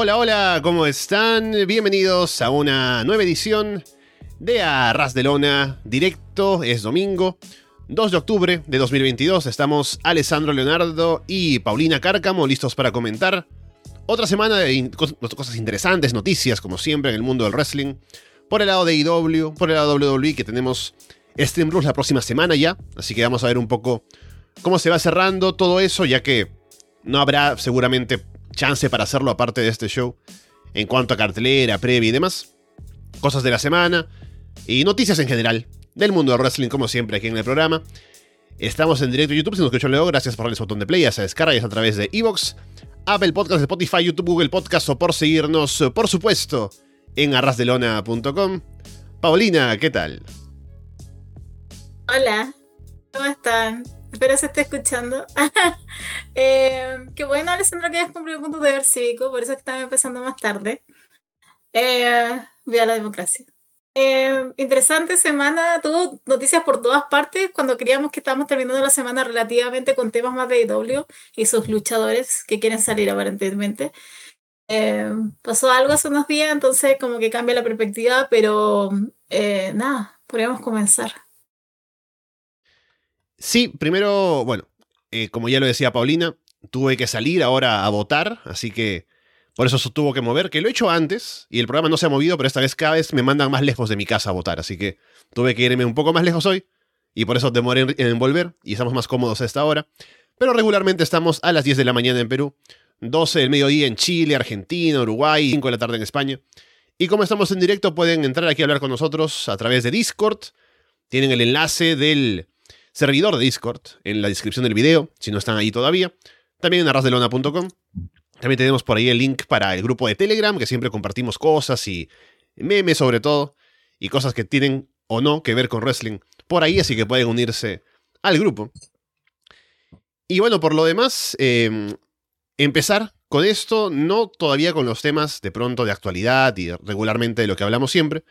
Hola, hola, ¿cómo están? Bienvenidos a una nueva edición de Arras de Lona, directo, es domingo, 2 de octubre de 2022. Estamos Alessandro Leonardo y Paulina Cárcamo listos para comentar otra semana de cosas interesantes, noticias, como siempre, en el mundo del wrestling. Por el lado de IW, por el lado de WWE, que tenemos Stream Rules la próxima semana ya. Así que vamos a ver un poco cómo se va cerrando todo eso, ya que no habrá seguramente chance para hacerlo aparte de este show. En cuanto a cartelera, previa y demás. Cosas de la semana. Y noticias en general. Del mundo del wrestling, como siempre, aquí en el programa. Estamos en directo en YouTube. Si nos escuchan luego, gracias por darle ese botón de play. Ya se descarga a través de Evox, Apple Podcast, Spotify, YouTube, Google Podcast o por seguirnos, por supuesto, en arrasdelona.com. Paulina, ¿qué tal? Hola, ¿cómo están? Espero se esté escuchando. eh, qué bueno, Alessandro, que hayas cumplido punto de ver cívico, por eso que estaba empezando más tarde. Eh, a la democracia. Eh, interesante semana, tuvo noticias por todas partes cuando creíamos que estábamos terminando la semana relativamente con temas más de IW y sus luchadores que quieren salir aparentemente. Eh, pasó algo hace unos días, entonces como que cambia la perspectiva, pero eh, nada, podríamos comenzar. Sí, primero, bueno, como ya lo decía Paulina, tuve que salir ahora a votar, así que por eso se tuvo que mover, que lo he hecho antes y el programa no se ha movido, pero esta vez cada vez me mandan más lejos de mi casa a votar, así que tuve que irme un poco más lejos hoy y por eso demoré en, volver y estamos más cómodos a esta hora. Pero regularmente estamos a las 10 de la mañana en Perú, 12 del mediodía en Chile, Argentina, Uruguay, 5 de la tarde en España. Y como estamos en directo, pueden entrar aquí a hablar con nosotros a través de Discord. Tienen el enlace del servidor de Discord en la descripción del video, si no están ahí todavía. También en arrasdelona.com. También tenemos por ahí el link para el grupo de Telegram, que siempre compartimos cosas y memes sobre todo, y cosas que tienen o no que ver con wrestling por ahí, así que pueden unirse al grupo. Y bueno, por lo demás, em, empezar con esto, no todavía con los temas de pronto de actualidad y regularmente de lo que hablamos siempre,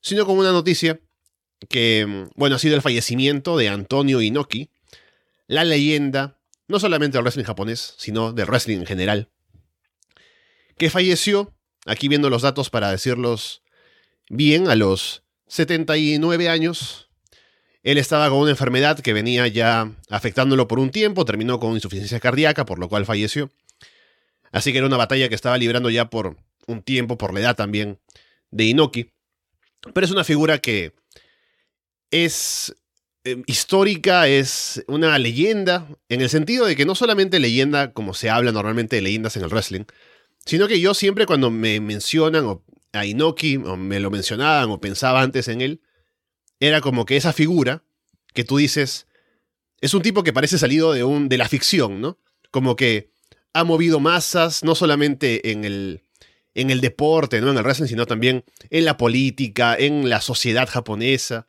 sino con una noticia que, em, bueno, ha sido el fallecimiento de Antonio Inoki, la leyenda, no solamente del wrestling japonés, sino del wrestling en general que falleció, aquí viendo los datos para decirlos bien, a los 79 años. Él estaba con una enfermedad que venía ya afectándolo por un tiempo, terminó con insuficiencia cardíaca, por lo cual falleció. Así que era una batalla que estaba librando ya por un tiempo, por la edad también, de Inoki. Pero es una figura que es eh, histórica, es una leyenda, en el sentido de que no solamente leyenda como se habla normalmente de leyendas en el wrestling, Sino que yo siempre cuando me mencionan a Inoki, o me lo mencionaban, o pensaba antes en él, era como que esa figura que tú dices, es un tipo que parece salido de, un, de la ficción, ¿no? Como que ha movido masas, no solamente en el, en el deporte, ¿no? En el wrestling, sino también en la política, en la sociedad japonesa.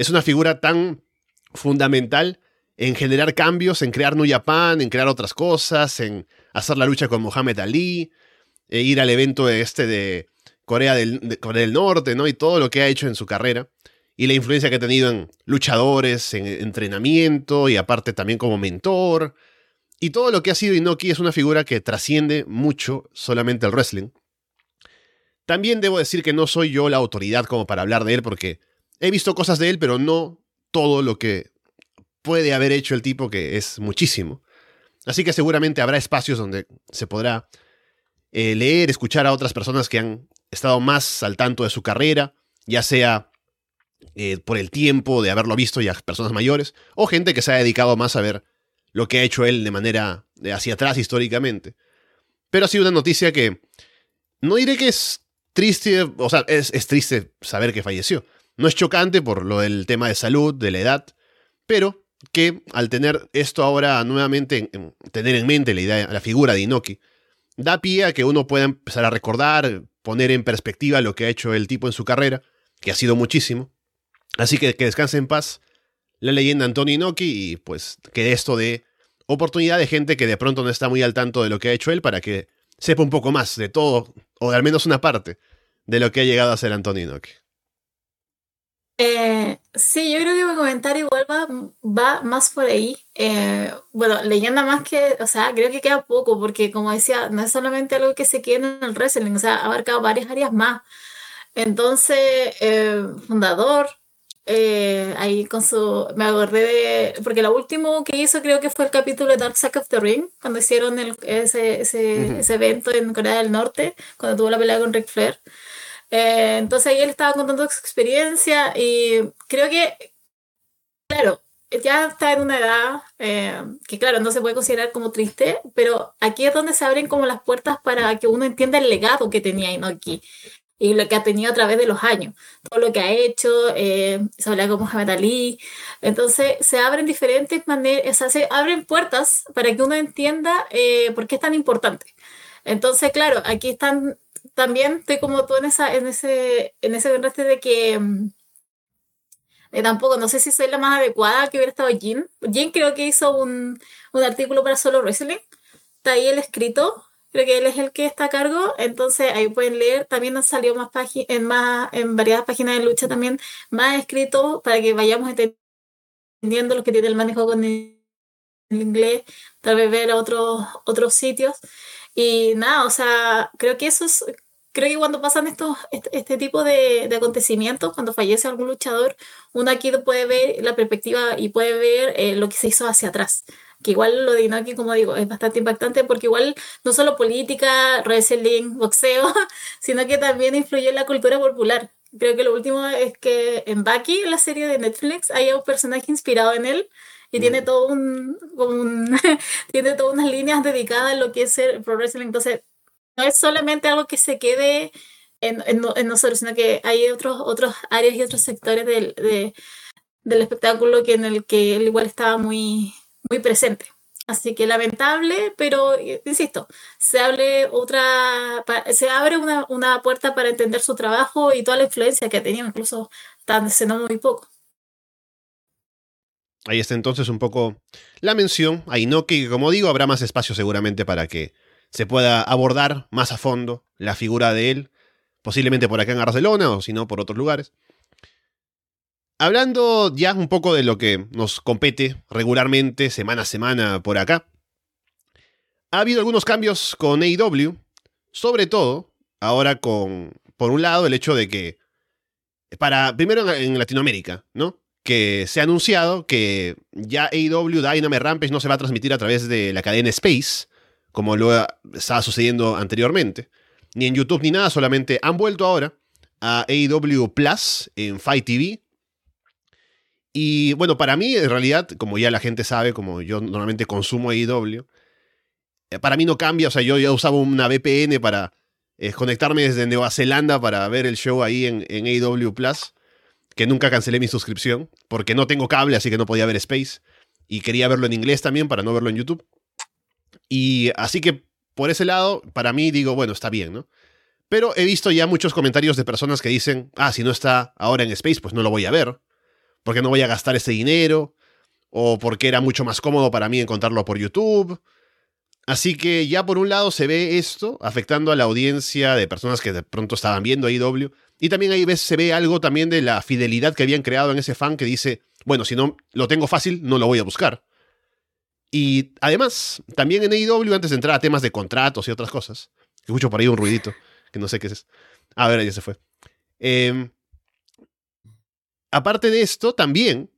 Es una figura tan fundamental en generar cambios, en crear New Japan, en crear otras cosas, en hacer la lucha con Muhammad Ali, e ir al evento este de Corea del, del Norte, ¿no? Y todo lo que ha hecho en su carrera. Y la influencia que ha tenido en luchadores, en entrenamiento y aparte también como mentor. Y todo lo que ha sido Inoki es una figura que trasciende mucho solamente el wrestling. También debo decir que no soy yo la autoridad como para hablar de él porque he visto cosas de él, pero no todo lo que puede haber hecho el tipo, que es muchísimo. Así que seguramente habrá espacios donde se podrá eh, leer, escuchar a otras personas que han estado más al tanto de su carrera, ya sea eh, por el tiempo de haberlo visto ya personas mayores, o gente que se ha dedicado más a ver lo que ha hecho él de manera hacia atrás históricamente. Pero ha sido una noticia que no diré que es triste, o sea, es triste saber que falleció. No es chocante por lo del tema de salud, de la edad, pero que al tener esto ahora nuevamente, tener en mente la idea, la figura de Inoki, da pie a que uno pueda empezar a recordar, poner en perspectiva lo que ha hecho el tipo en su carrera, que ha sido muchísimo. Así que que descanse en paz la leyenda Antonio Inoki y pues que esto de oportunidad de gente que de pronto no está muy al tanto de lo que ha hecho él para que sepa un poco más de todo, o al menos una parte, de lo que ha llegado a ser Antonio Inoki. Eh, sí, yo creo que mi comentario igual va, va más por ahí. Eh, bueno, leyenda más que, o sea, creo que queda poco, porque como decía, no es solamente algo que se queda en el wrestling, o sea, ha abarcado varias áreas más. Entonces, eh, fundador, eh, ahí con su. Me acordé de. Porque lo último que hizo creo que fue el capítulo de Dark Side of the Ring, cuando hicieron el, ese, ese, ese evento en Corea del Norte, cuando tuvo la pelea con Ric Flair. Eh, entonces ahí él estaba contando su experiencia y creo que, claro, ya está en una edad eh, que, claro, no se puede considerar como triste, pero aquí es donde se abren como las puertas para que uno entienda el legado que tenía Inoki y lo que ha tenido a través de los años, todo lo que ha hecho, eh, se habla con Muhammad Ali, entonces se abren diferentes maneras, o sea, se abren puertas para que uno entienda eh, por qué es tan importante. Entonces, claro, aquí están también estoy como tú en esa, en ese, en ese contraste de que eh, tampoco, no sé si soy la más adecuada que hubiera estado Jin. Jin creo que hizo un, un artículo para solo wrestling. Está ahí el escrito. Creo que él es el que está a cargo. Entonces ahí pueden leer. También nos salió más en más, en varias páginas de lucha también, más escrito para que vayamos entendiendo lo que tiene el manejo con el, inglés, tal vez ver otros, otros sitios. Y nada, o sea, creo que eso es, creo que cuando pasan estos, este, tipo de, de, acontecimientos, cuando fallece algún luchador, uno aquí puede ver la perspectiva y puede ver eh, lo que se hizo hacia atrás. Que igual lo de Inoki, como digo, es bastante impactante porque igual no solo política, wrestling, boxeo, sino que también influyó en la cultura popular. Creo que lo último es que en Baki, la serie de Netflix, hay un personaje inspirado en él y tiene mm. todo un, un tiene todas unas líneas dedicadas a lo que es el pro wrestling. Entonces, no es solamente algo que se quede en, en, en nosotros, sino que hay otros, otros áreas y otros sectores del, de, del espectáculo que en el que él igual estaba muy, muy presente. Así que lamentable, pero insisto, se abre otra, se abre una, una, puerta para entender su trabajo y toda la influencia que ha tenido, incluso tan no muy poco. Ahí está entonces un poco la mención a Inoki, que como digo, habrá más espacio seguramente para que se pueda abordar más a fondo la figura de él, posiblemente por acá en Barcelona o si no por otros lugares. Hablando ya un poco de lo que nos compete regularmente, semana a semana por acá, ha habido algunos cambios con AEW, sobre todo ahora con, por un lado, el hecho de que, para, primero en Latinoamérica, ¿no? Que se ha anunciado que ya AEW Dynamite Rampage no se va a transmitir a través de la cadena Space, como lo estaba sucediendo anteriormente, ni en YouTube ni nada, solamente han vuelto ahora a AEW Plus en Fight TV. Y bueno, para mí, en realidad, como ya la gente sabe, como yo normalmente consumo AEW, eh, para mí no cambia, o sea, yo ya usaba una VPN para eh, conectarme desde Nueva Zelanda para ver el show ahí en, en AEW Plus que nunca cancelé mi suscripción, porque no tengo cable, así que no podía ver Space. Y quería verlo en inglés también para no verlo en YouTube. Y así que por ese lado, para mí digo, bueno, está bien, ¿no? Pero he visto ya muchos comentarios de personas que dicen, ah, si no está ahora en Space, pues no lo voy a ver, porque no voy a gastar ese dinero, o porque era mucho más cómodo para mí encontrarlo por YouTube. Así que ya por un lado se ve esto afectando a la audiencia de personas que de pronto estaban viendo IW y también ahí ves, se ve algo también de la fidelidad que habían creado en ese fan que dice, bueno, si no lo tengo fácil, no lo voy a buscar. Y además, también en AEW, antes de entrar a temas de contratos y otras cosas, escucho por ahí un ruidito, que no sé qué es. A ver, ya se fue. Em, aparte de esto, también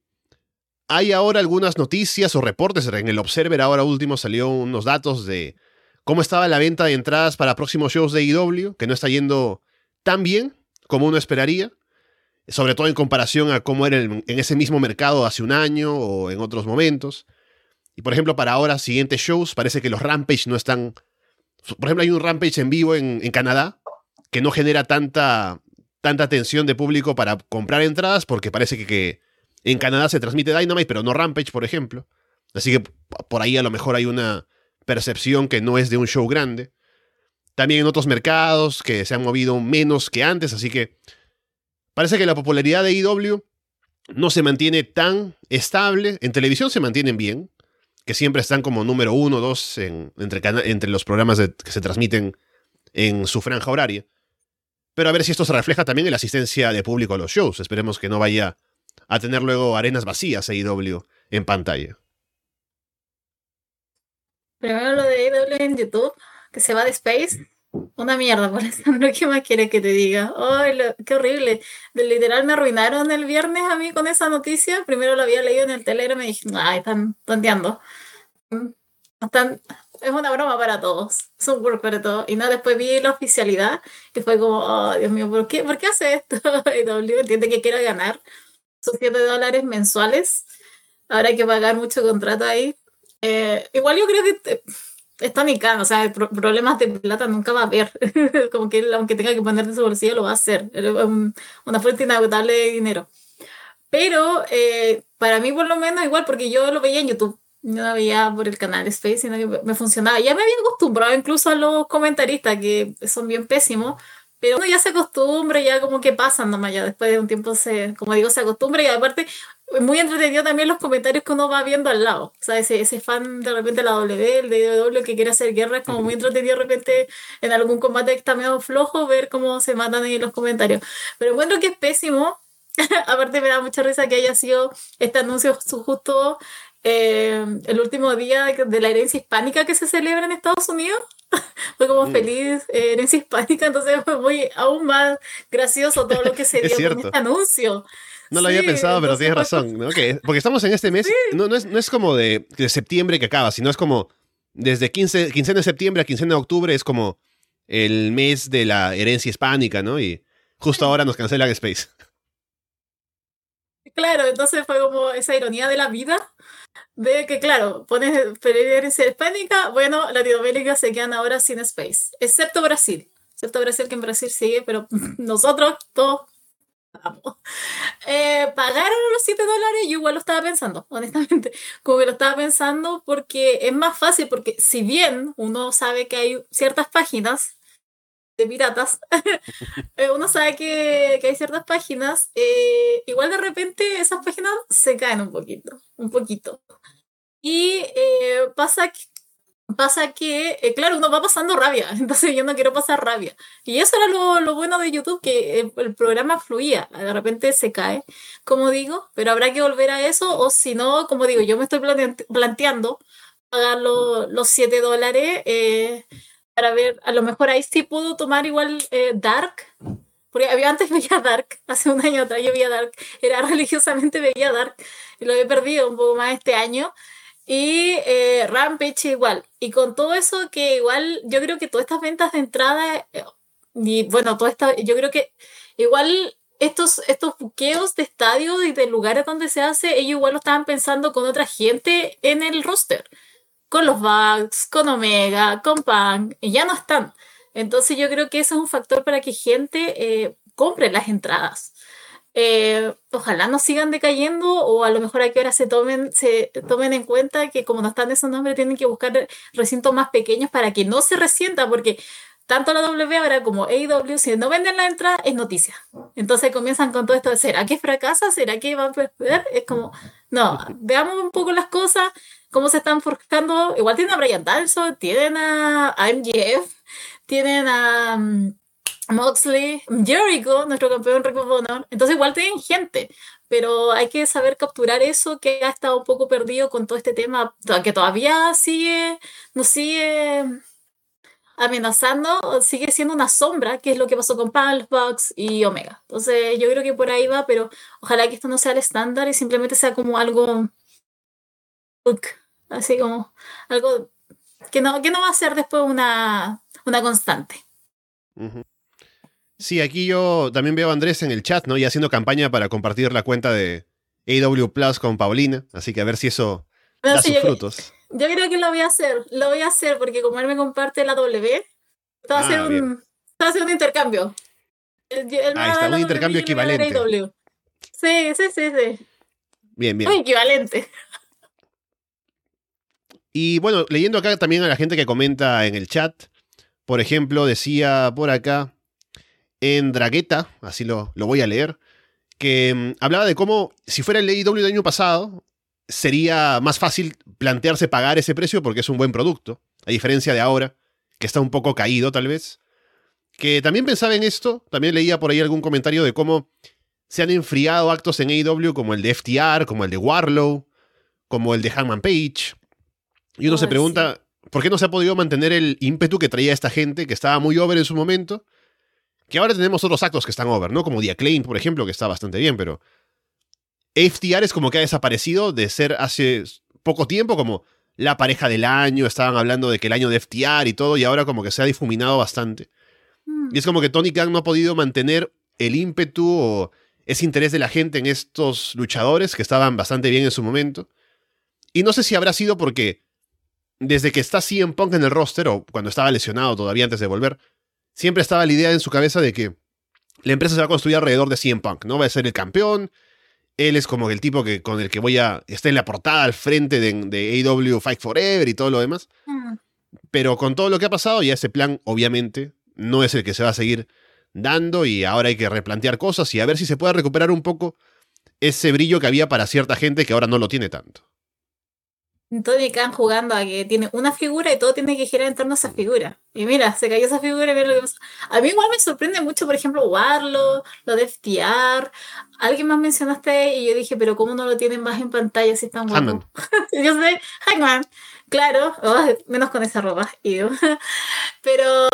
hay ahora algunas noticias o reportes. En el Observer ahora último salió unos datos de cómo estaba la venta de entradas para próximos shows de AEW, que no está yendo tan bien como uno esperaría, sobre todo en comparación a cómo era en ese mismo mercado hace un año o en otros momentos. Y por ejemplo, para ahora, siguientes shows, parece que los Rampage no están... Por ejemplo, hay un Rampage en vivo en, Canadá que no genera tanta, tanta atención de público para comprar entradas porque parece que, que en Canadá se transmite Dynamite, pero no Rampage, por ejemplo. Así que por ahí a lo mejor hay una percepción que no es de un show grande. También en otros mercados que se han movido menos que antes, así que parece que la popularidad de IW no se mantiene tan estable. En televisión se mantienen bien, que siempre están como número uno o dos entre, los programas que se transmiten en su franja horaria. Pero a ver si esto se refleja también en la asistencia de público a los shows. Esperemos que no vaya a tener luego arenas vacías AEW en pantalla. Primero lo de AEW en YouTube, que se va de Space. Una mierda, por Alessandro. ¿Qué más quiere que te diga? ¡Ay, qué horrible! De, literal me arruinaron el viernes a mí con esa noticia. Primero lo había leído en el Telegram y me dije, ay, están tonteando. Están, es una broma para todos. Es un work para todos. Y no, después vi la oficialidad y fue como, oh, Dios mío, ¿por qué, ¿por qué hace esto? AEW entiende que quiere ganar sus 7 dólares mensuales. Ahora hay que pagar mucho contrato ahí. Eh, igual yo creo que está ni o sea, problemas de plata nunca va a haber. Como que él, aunque tenga que poner de su bolsillo, lo va a hacer. Es una fuente inagotable de dinero. Pero eh, para mí, por lo menos, igual, porque yo lo veía en YouTube. No lo veía por el canal Space, sino que me funcionaba. Ya me había acostumbrado incluso a los comentaristas, que son bien pésimos. Pero uno ya se acostumbra, ya como que pasan nomás, ya después de un tiempo se, como digo, se acostumbra y aparte muy entretenido también los comentarios que uno va viendo al lado. O sea, ese, ese fan de repente de la W, el de W que quiere hacer guerra, es como muy entretenido de repente en algún combate que está medio flojo ver cómo se matan ahí los comentarios. Pero encuentro que es pésimo. Aparte me da mucha risa que haya sido este anuncio justo eh, el último día de la herencia hispánica que se celebra en Estados Unidos. fue como mm. feliz eh, herencia hispánica, entonces fue muy aún más gracioso todo lo que se dio con este anuncio. No lo había pensado, pero tienes razón. ¿no? porque estamos en este mes, no, no, es, no, es, como de, de, septiembre que acaba, sino es como desde 15, 15 de septiembre a 15 de octubre es como el mes de la herencia hispánica, ¿no? Y justo ahora nos cancelan Space. Claro, entonces fue como esa ironía de la vida, de que, claro, pones herencia hispánica, bueno, Latinoamérica se quedan ahora sin Space, excepto Brasil. Excepto Brasil, que en Brasil sigue, pero nosotros todos eh, pagaron los 7 dólares, yo igual lo estaba pensando, honestamente. Como que lo estaba pensando porque es más fácil, porque si bien uno sabe que hay ciertas páginas de piratas, eh, uno sabe que, que, hay ciertas páginas, eh, igual de repente esas páginas se caen un poquito, un poquito. Y pasa que pasa que, eh, claro, uno va pasando rabia, entonces yo no quiero pasar rabia. Y eso era lo, lo bueno de YouTube, que el, programa fluía, de repente se cae, como digo, pero habrá que volver a eso, o si no, como digo, yo me estoy planteando pagar los 7 dólares eh, para ver, a lo mejor ahí sí puedo tomar igual eh, Dark, porque había antes veía Dark, hace un año atrás yo veía Dark, era religiosamente veía Dark, y lo he perdido un poco más este año. Y eh, Rampage igual. Y con todo eso que igual yo creo que todas estas ventas de entrada, eh, y bueno, todo esta, yo creo que igual estos, estos buqueos de estadios y de lugares donde se hace, ellos igual lo estaban pensando con otra gente en el roster. Con los Bugs, con Omega, con Punk, y ya no están. Entonces yo creo que eso es un factor para que gente eh, compre las entradas. Eh, ojalá no sigan decayendo o a lo mejor a que hora se tomen, se tomen en cuenta que como no están esos nombres tienen que buscar recintos más pequeños para que no se resienta porque tanto la W ahora como AEW si no venden la entrada es noticia. Entonces comienzan con todo esto de ¿será que fracasa? ¿Será que va a perder? Es como, no, veamos un poco las cosas, cómo se están forjando. Igual tienen a Brian Dalso, tienen a, MGF, tienen a... Mm, Moxley, Jericho, nuestro campeón Rick Honor. Entonces igual tienen gente, pero hay que saber capturar eso que ha estado un poco perdido con todo este tema, que todavía sigue, nos sigue amenazando, sigue siendo una sombra, que es lo que pasó con Box y Omega. Entonces yo creo que por ahí va, pero ojalá que esto no sea el estándar y simplemente sea como algo así como algo que no, que no va a ser después una, una constante. Sí, aquí yo también veo a Andrés en el chat, ¿no? Y haciendo campaña para compartir la cuenta de AW Plus con Paulina. Así que a ver si eso da sus frutos. Yo creo que lo voy a hacer. Lo voy a hacer porque como él me comparte la W, va a hacer ah, un, un intercambio. Ahí está, un intercambio equivalente. Sí, sí, sí, sí. Bien, bien. Un equivalente. Y bueno, leyendo acá también a la gente que comenta en el chat, por ejemplo, decía por acá en Dragueta, así lo, lo voy a leer, que mm, hablaba de cómo, si fuera el AEW del año pasado, sería más fácil plantearse pagar ese precio porque es un buen producto, a diferencia de ahora, que está un poco caído tal vez. que también pensaba en esto, también leía por ahí algún comentario de cómo se han enfriado actos en AEW como el de FTR, como el de Warlow, como el de Hangman Page. Y uno se pregunta, ¿por qué no se ha podido mantener el ímpetu que traía esta gente, que estaba muy over en su momento? Que ahora tenemos otros actos que están over, ¿no? Como The Acclaim, por ejemplo, que está bastante bien, pero FTR es como que ha desaparecido de ser hace poco tiempo como la pareja del año, estaban hablando de que el año de FTR y todo, y ahora como que se ha difuminado bastante. Y es como que Tony Khan no ha podido mantener el ímpetu o ese interés de la gente en estos luchadores que estaban bastante bien en su momento. Y no sé si habrá sido porque desde que está CM Punk en el roster, o cuando estaba lesionado todavía antes de volver, siempre estaba la idea en su cabeza de que la empresa se va a construir alrededor de CM Punk, ¿no? Va a ser el campeón. Él es como el tipo que, con el que voy a. está en la portada al frente de, de AW Fight Forever y todo lo demás. Mm. Pero con todo lo que ha pasado, ya ese plan, obviamente, no es el que se va a seguir dando y ahora hay que replantear cosas y a ver si se puede recuperar un poco ese brillo que había para cierta gente que ahora no lo tiene tanto. Tony Khan jugando a que tiene una figura y todo tiene que girar en torno a esa figura. Y mira, se cayó esa figura y mira lo que pasó. A mí igual me sorprende mucho, por ejemplo, Warlow, lo de FTR. Alguien más mencionaste y yo dije, pero ¿cómo no lo tienen más en pantalla si están guapos? yo sé, Hangman, claro, oh, menos con esa ropa. pero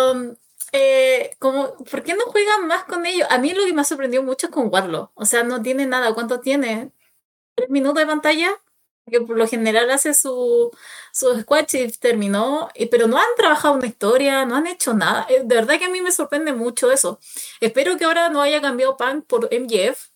eh, como, ¿por qué no juegan más con ellos? A mí lo que me ha sorprendido mucho es con Warlock. O sea, no tiene nada. ¿Cuánto tiene? ¿Tres minutos de pantalla? Que por lo general hace su, su squash y terminó. Pero no han trabajado una historia, no han hecho nada. Eh, de verdad que a mí me sorprende mucho eso. Espero que ahora no haya cambiado Punk por MJF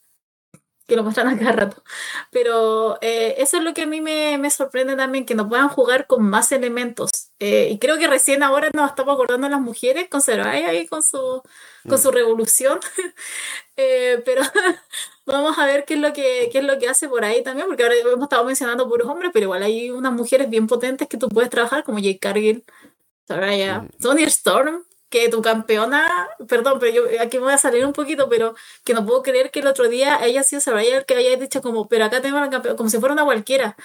que lo muestran a cada rato. Pero eh, eso es lo que a mí me, me, sorprende también, que no puedan jugar con más elementos. Eh, y creo que recién ahora nos estamos acordando las mujeres con ahí con su, con su mm. revolución. eh, pero vamos a ver qué es, lo que, qué es lo que hace por ahí también, porque ahora hemos estado mencionando puros hombres, pero igual hay unas mujeres bien potentes que tú puedes trabajar, como Jake Cargill, Saraya, mm. Sonya Storm, que tu campeona, perdón, pero yo aquí me voy a salir un poquito, pero que no puedo creer que el otro día ella sido Saraya que haya dicho como, pero acá tengo la campeona, como si fuera una cualquiera.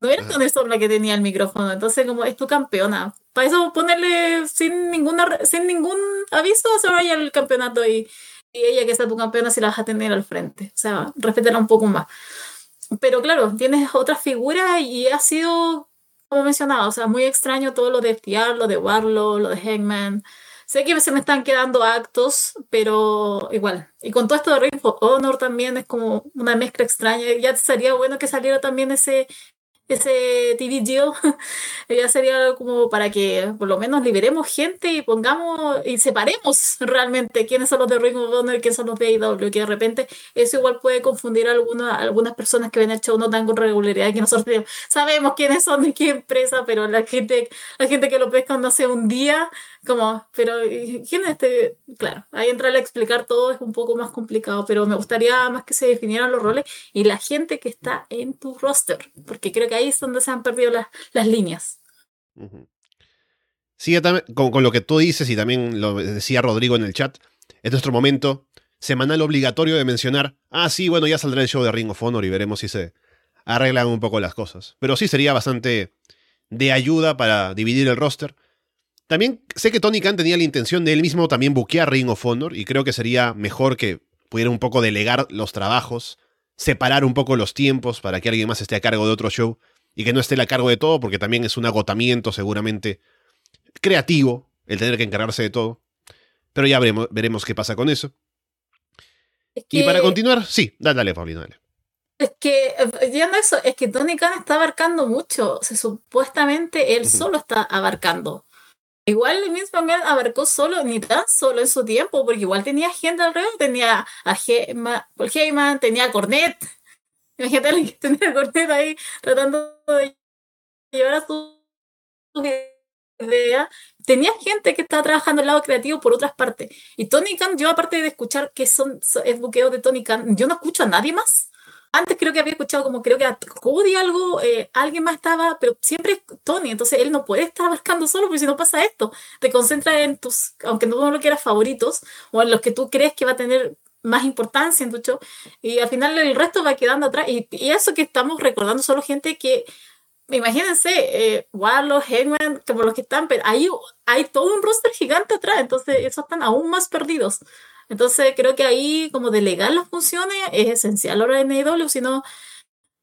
No era con esto la que tenía el micrófono, entonces como es tu campeona. Para eso ponerle sin ninguna sin ningún aviso a Saraya el campeonato y, y ella que está tu campeona si la vas a tener al frente. O sea, respétala un poco más. Pero claro, tienes otra figura y ha sido, como mencionado, o sea, muy extraño todo lo de FTR, lo de Warlow, lo de Hangman. Sé que se me están quedando actos, pero igual. Y con todo esto de Ring of Honor también es como una mezcla extraña. Ya sería bueno que saliera también ese ese TV deal ya sería como para que por lo menos liberemos gente y pongamos y separemos realmente quiénes son los de Ring of Honor y quiénes son los de AEW, que de repente eso igual puede confundir a algunas, algunas personas que ven el show no tan con regularidad, que nosotros sabemos quiénes son de qué empresa, pero la gente, la gente que lo pesca no hace un día, como, pero ¿quién es este? Claro, ahí entrar a explicar todo es un poco más complicado, pero me gustaría más que se definieran los roles y la gente que está en tu roster, porque creo que ahí es donde se han perdido las, las líneas. Sí, con, con, lo que tú dices y también lo decía Rodrigo en el chat, es nuestro momento semanal obligatorio de mencionar, ah, sí, bueno, ya saldrá el show de Ring of Honor y veremos si se arreglan un poco las cosas. Pero sí sería bastante de ayuda para dividir el roster. También sé que Tony Khan tenía la intención de él mismo también buquear Ring of Honor y creo que sería mejor que pudiera un poco delegar los trabajos, separar un poco los tiempos para que alguien más esté a cargo de otro show y que no esté a cargo de todo, porque también es un agotamiento seguramente creativo el tener que encargarse de todo. Pero ya veremos, veremos qué pasa con eso. y para continuar, sí, dale, dale, Paulino, dale. Es que, ya no eso, es que Tony Khan está abarcando mucho. O sea, supuestamente él solo está abarcando. Igual Vince McMahon abarcó solo, ni tan solo en su tiempo, porque igual tenía gente alrededor, tenía a Paul Heyman, tenía a Cornet, Imagínate que tenía Cornet ahí tratando de llevar a su idea. Tenía gente que estaba trabajando el lado creativo por otras partes. Y Tony Khan, yo aparte de escuchar que son, es buqueo de Tony Khan, yo no escucho a nadie más. Antes creo que había escuchado como creo que a Cody algo, eh, alguien más estaba, pero siempre es Tony, entonces él no puede estar buscando solo porque si no pasa esto, te concentras en tus, aunque no lo quieras favoritos, o en los que tú crees que va a tener más importancia en tu show y al final el resto va quedando atrás y, y, eso que estamos recordando solo gente que imagínense, eh, Warlock, Hangman, como los que están, pero hay, hay todo un roster gigante atrás, entonces esos están aún más perdidos. Entonces creo que ahí como delegar las funciones es esencial ahora en AEW, si no,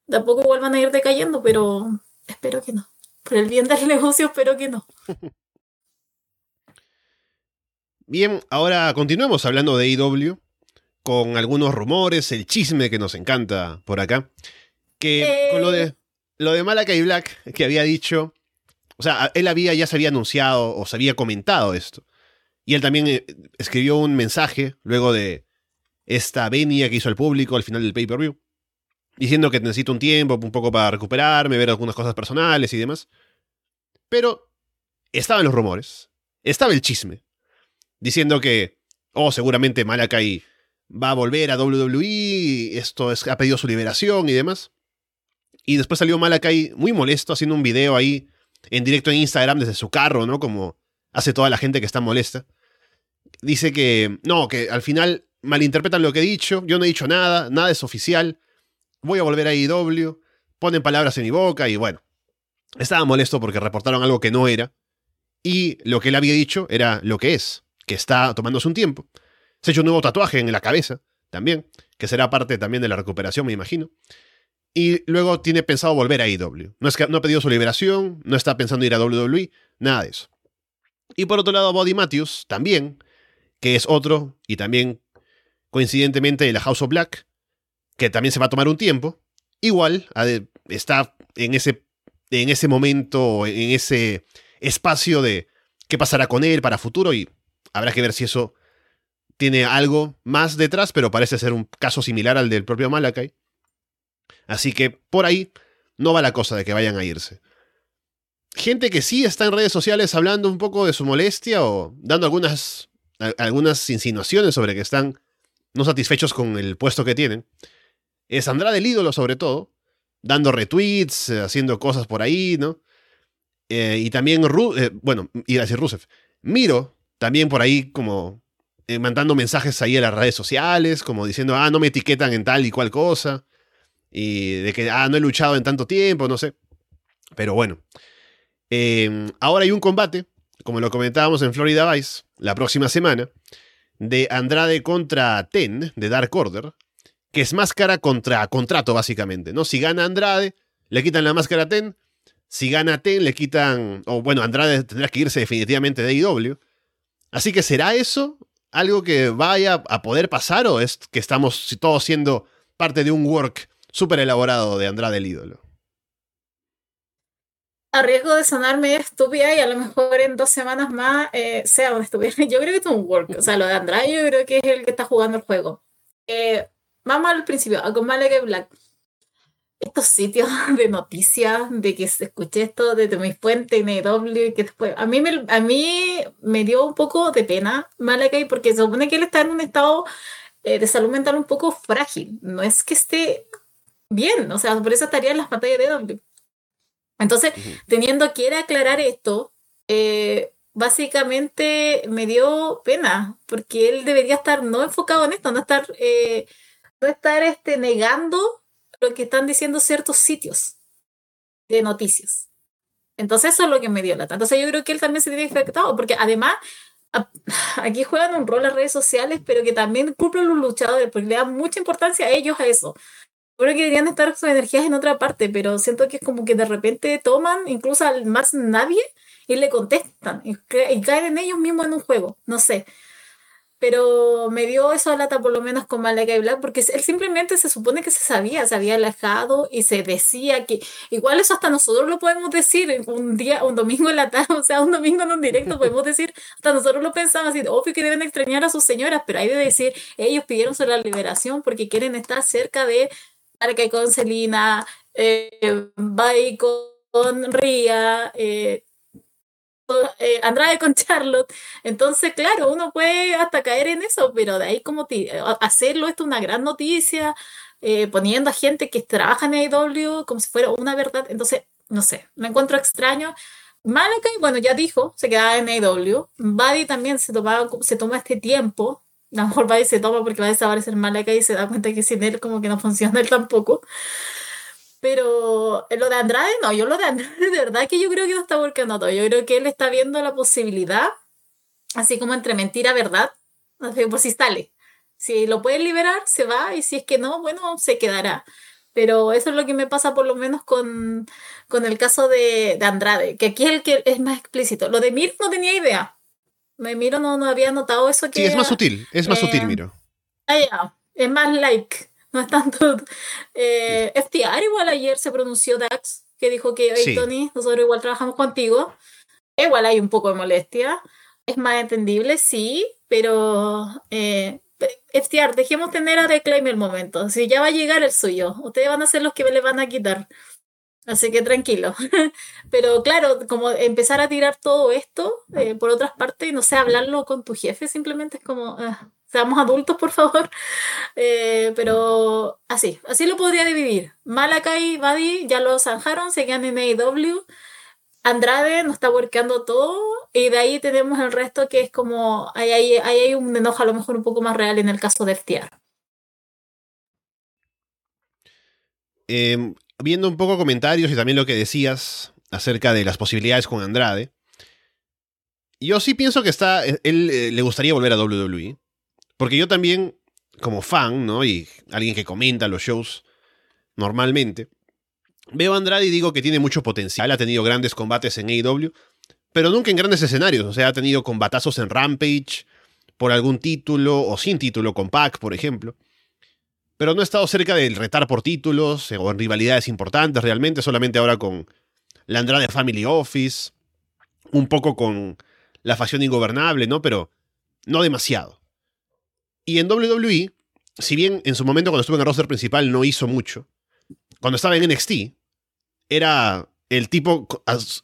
tampoco vuelvan a ir decayendo, pero espero que no. Por el bien del negocio, espero que no. Bien, ahora continuemos hablando de AEW con algunos rumores, el chisme que nos encanta por acá. Que con lo de, lo de Malakai Black que había dicho, o sea, él había, ya se había anunciado o se había comentado esto. Y él también eh, escribió un mensaje luego de esta venia que hizo al público al final del pay-per-view, diciendo que necesito un tiempo, un poco para recuperarme, ver algunas cosas personales y demás. Pero estaban los rumores, estaba el chisme diciendo que, oh, seguramente Malakai va a volver a WWE, esto es, ha pedido su liberación y demás. Y después salió Malakai muy molesto haciendo un video ahí en directo en Instagram desde su carro, ¿no? Como hace toda la gente que está molesta. Dice que, no, que al final malinterpretan lo que he dicho, yo no he dicho nada, nada es oficial, voy a volver a IW, ponen palabras en mi boca y bueno. Estaba molesto porque reportaron algo que no era y lo que él había dicho era lo que es que está tomándose un tiempo. Se ha hecho un nuevo tatuaje en la cabeza también, que será parte también de la recuperación, me imagino. Y luego tiene pensado volver a IW. No, es que, no ha pedido su liberación, no está pensando ir a WWE, nada de eso. Y por otro lado, Body Matthews también, que es otro, y también coincidentemente de la House of Black, que también se va a tomar un tiempo. Igual está en ese, en ese momento, en ese espacio de qué pasará con él para futuro y Habrá que ver si eso tiene algo más detrás, pero parece ser un caso similar al del propio Malakai. Así que por ahí no va la cosa de que vayan a irse. Gente que sí está en redes sociales hablando un poco de su molestia o dando algunas, algunas insinuaciones sobre que están no satisfechos con el puesto que tienen. Es Andrade el ídolo sobre todo, dando retweets, eh, haciendo cosas por ahí, ¿no? Eh, y también, eh, bueno, iba a decir Rusev. Miro también por ahí como mandando mensajes ahí a las redes sociales, como diciendo, ah, no me etiquetan en tal y cual cosa. Y de que, ah, no he luchado en tanto tiempo, no sé. Pero bueno. Em, ahora hay un combate, como lo comentábamos en Florida Vice, la próxima semana, de Andrade contra Ten, de Dark Order, que es máscara contra contrato, básicamente, ¿no? Si gana Andrade, le quitan la máscara a Ten. Si gana Ten, le quitan. O bueno, Andrade tendrá que irse definitivamente de IW. Así que ¿será eso algo que vaya a poder pasar o es que estamos todos siendo parte de un work súper elaborado de Andrade el ídolo? A riesgo de sonarme estúpida y a lo mejor en dos semanas más eh, sea un estúpida. Yo creo que es un work. O sea, lo de Andrade yo creo que es el que está jugando el juego. Eh, vamos al principio, a con Malek Black estos sitios de noticias, de que se escuché esto desde mi fuente en y que después, a mí, me, a mí me dio un poco de pena Malakai porque se supone que él está en un estado eh, de salud mental un poco frágil, no es que esté bien, o sea, por eso estaría en las pantallas de W. Entonces, teniendo que aclarar esto, eh, básicamente me dio pena, porque él debería estar no enfocado en esto, no estar, eh, no estar este, negando lo que están diciendo ciertos sitios de noticias. Entonces eso es lo que me dio lata. Entonces yo creo que él también se tiene afectado, porque además aquí juegan un rol las redes sociales, pero que también cumplen los luchadores, porque le dan mucha importancia a ellos a eso. Creo que deberían estar sus energías en otra parte, pero siento que es como que de repente toman incluso al más nadie y le contestan y, y caen en ellos mismos en un juego. No sé pero me dio eso a lata por lo menos con Malakai Black porque él simplemente se supone que se sabía, se había alejado y se decía que igual eso hasta nosotros lo podemos decir un día, un domingo en la tarde, o sea, un domingo en un directo podemos decir, hasta nosotros lo pensamos así, obvio que deben extrañar a sus señoras, pero hay de decir, ellos pidieron la liberación porque quieren estar cerca de Malakai con Celina, eh, con Ria, eh, eh, Andrade con Charlotte. Entonces, claro, uno puede hasta caer en eso, pero de ahí como hacerlo esto una gran noticia, eh, poniendo a gente que trabaja en AEW como si fuera una verdad. Entonces, no sé, me encuentro extraño. Malakai, bueno, ya dijo, se quedaba en AEW. Buddy también se, tomaba, se toma este tiempo. A lo mejor Buddy se toma porque va a desaparecer Malakai y se da cuenta que sin él como que no funciona él tampoco. Pero lo de Andrade, no, yo lo de Andrade, de verdad que yo creo que no está volcando todo. Yo creo que él está viendo la posibilidad, así como entre mentira, verdad, por si sale. Si lo pueden liberar, se va, y si es que no, bueno, se quedará. Pero eso es lo que me pasa por lo menos con, con el caso de, de, Andrade, que aquí es el que es más explícito. Lo de Mir no tenía idea. Me Miro no, no había notado eso que... Sí, es más sutil, es más sutil, Miro. Ah, ya, es más like, no es tanto... Eh, FTR igual ayer se pronunció Dax, que dijo que, hey Tony, nosotros igual trabajamos contigo. Igual hay un poco de molestia. Es más entendible, sí, pero eh, FTR, dejemos tener a Reclaim el momento. Si ya va a llegar el suyo, ustedes van a ser los que le van a quitar. Así que tranquilo. Pero claro, como empezar a tirar todo esto eh, por otras partes no sé, hablarlo con tu jefe simplemente es como, eh, seamos adultos por favor. Eh, pero así, así lo podría dividir. Malakai, Buddy ya lo zanjaron, seguían en AEW. Andrade nos está workando todo y de ahí tenemos el resto que es como, ahí hay, hay, un enojo a lo mejor un poco más real en el caso de FTR. Em, viendo un poco comentarios y también lo que decías acerca de las posibilidades con Andrade, yo sí pienso que está, él eh, le gustaría volver a WWE, porque yo también, como fan, ¿no? Y alguien que comenta los shows normalmente, Veo a Andrade y digo que tiene mucho potencial, ha tenido grandes combates en AEW, pero nunca en grandes escenarios, o sea, ha tenido combatazos en Rampage, por algún título o sin título, con Pac, por ejemplo. Pero no ha estado cerca del retar por títulos o en rivalidades importantes realmente, solamente ahora con la Andrade Family Office, un poco con la facción ingobernable, ¿no? Pero no demasiado. Y en WWE, si bien en su momento cuando estuvo en el roster principal no hizo mucho, cuando estaba en NXT, era el tipo,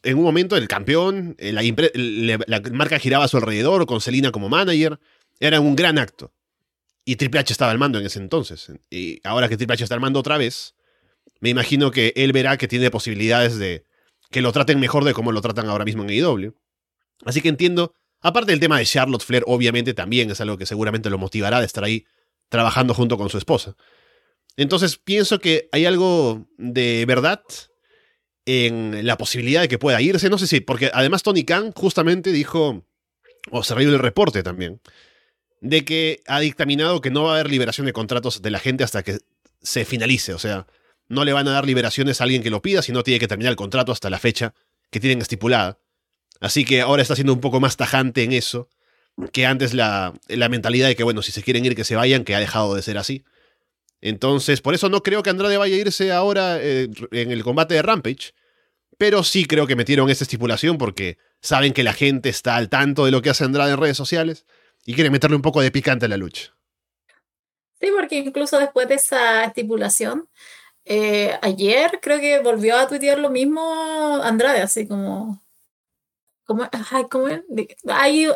en un momento, el campeón, eh, la, marca giraba a su alrededor, con Selina como manager, era un gran acto. Y Triple H estaba al mando en ese entonces. Y ahora que Triple H está al mando otra vez, me imagino que él verá que tiene posibilidades de que lo traten mejor de como lo tratan ahora mismo en AEW. Así que entiendo, aparte del tema de Charlotte Flair, obviamente también es algo que seguramente lo motivará de estar ahí trabajando junto con su esposa. Entonces pienso que hay algo de verdad en la posibilidad de que pueda irse. No sé si, porque además Tony Khan justamente dijo, o se el reporte también, de que ha dictaminado que no va a haber liberación de contratos de la gente hasta que se finalice. O sea, no le van a dar liberaciones a alguien que lo pida, sino tiene que terminar el contrato hasta la fecha que tienen estipulada. Así que ahora está siendo un poco más tajante en eso que antes la, la mentalidad de que, bueno, si se quieren ir, que se vayan, que ha dejado de ser así. Entonces, por eso no creo que Andrade vaya a irse ahora eh, en el combate de Rampage. Pero sí creo que metieron esa estipulación porque saben que la gente está al tanto de lo que hace Andrade en redes sociales y quieren meterle un poco de picante a la lucha. Sí, porque incluso después de esa estipulación, eh, ayer creo que volvió a tuitear lo mismo Andrade, así como ¿Cómo, ay, ¿cómo Hay,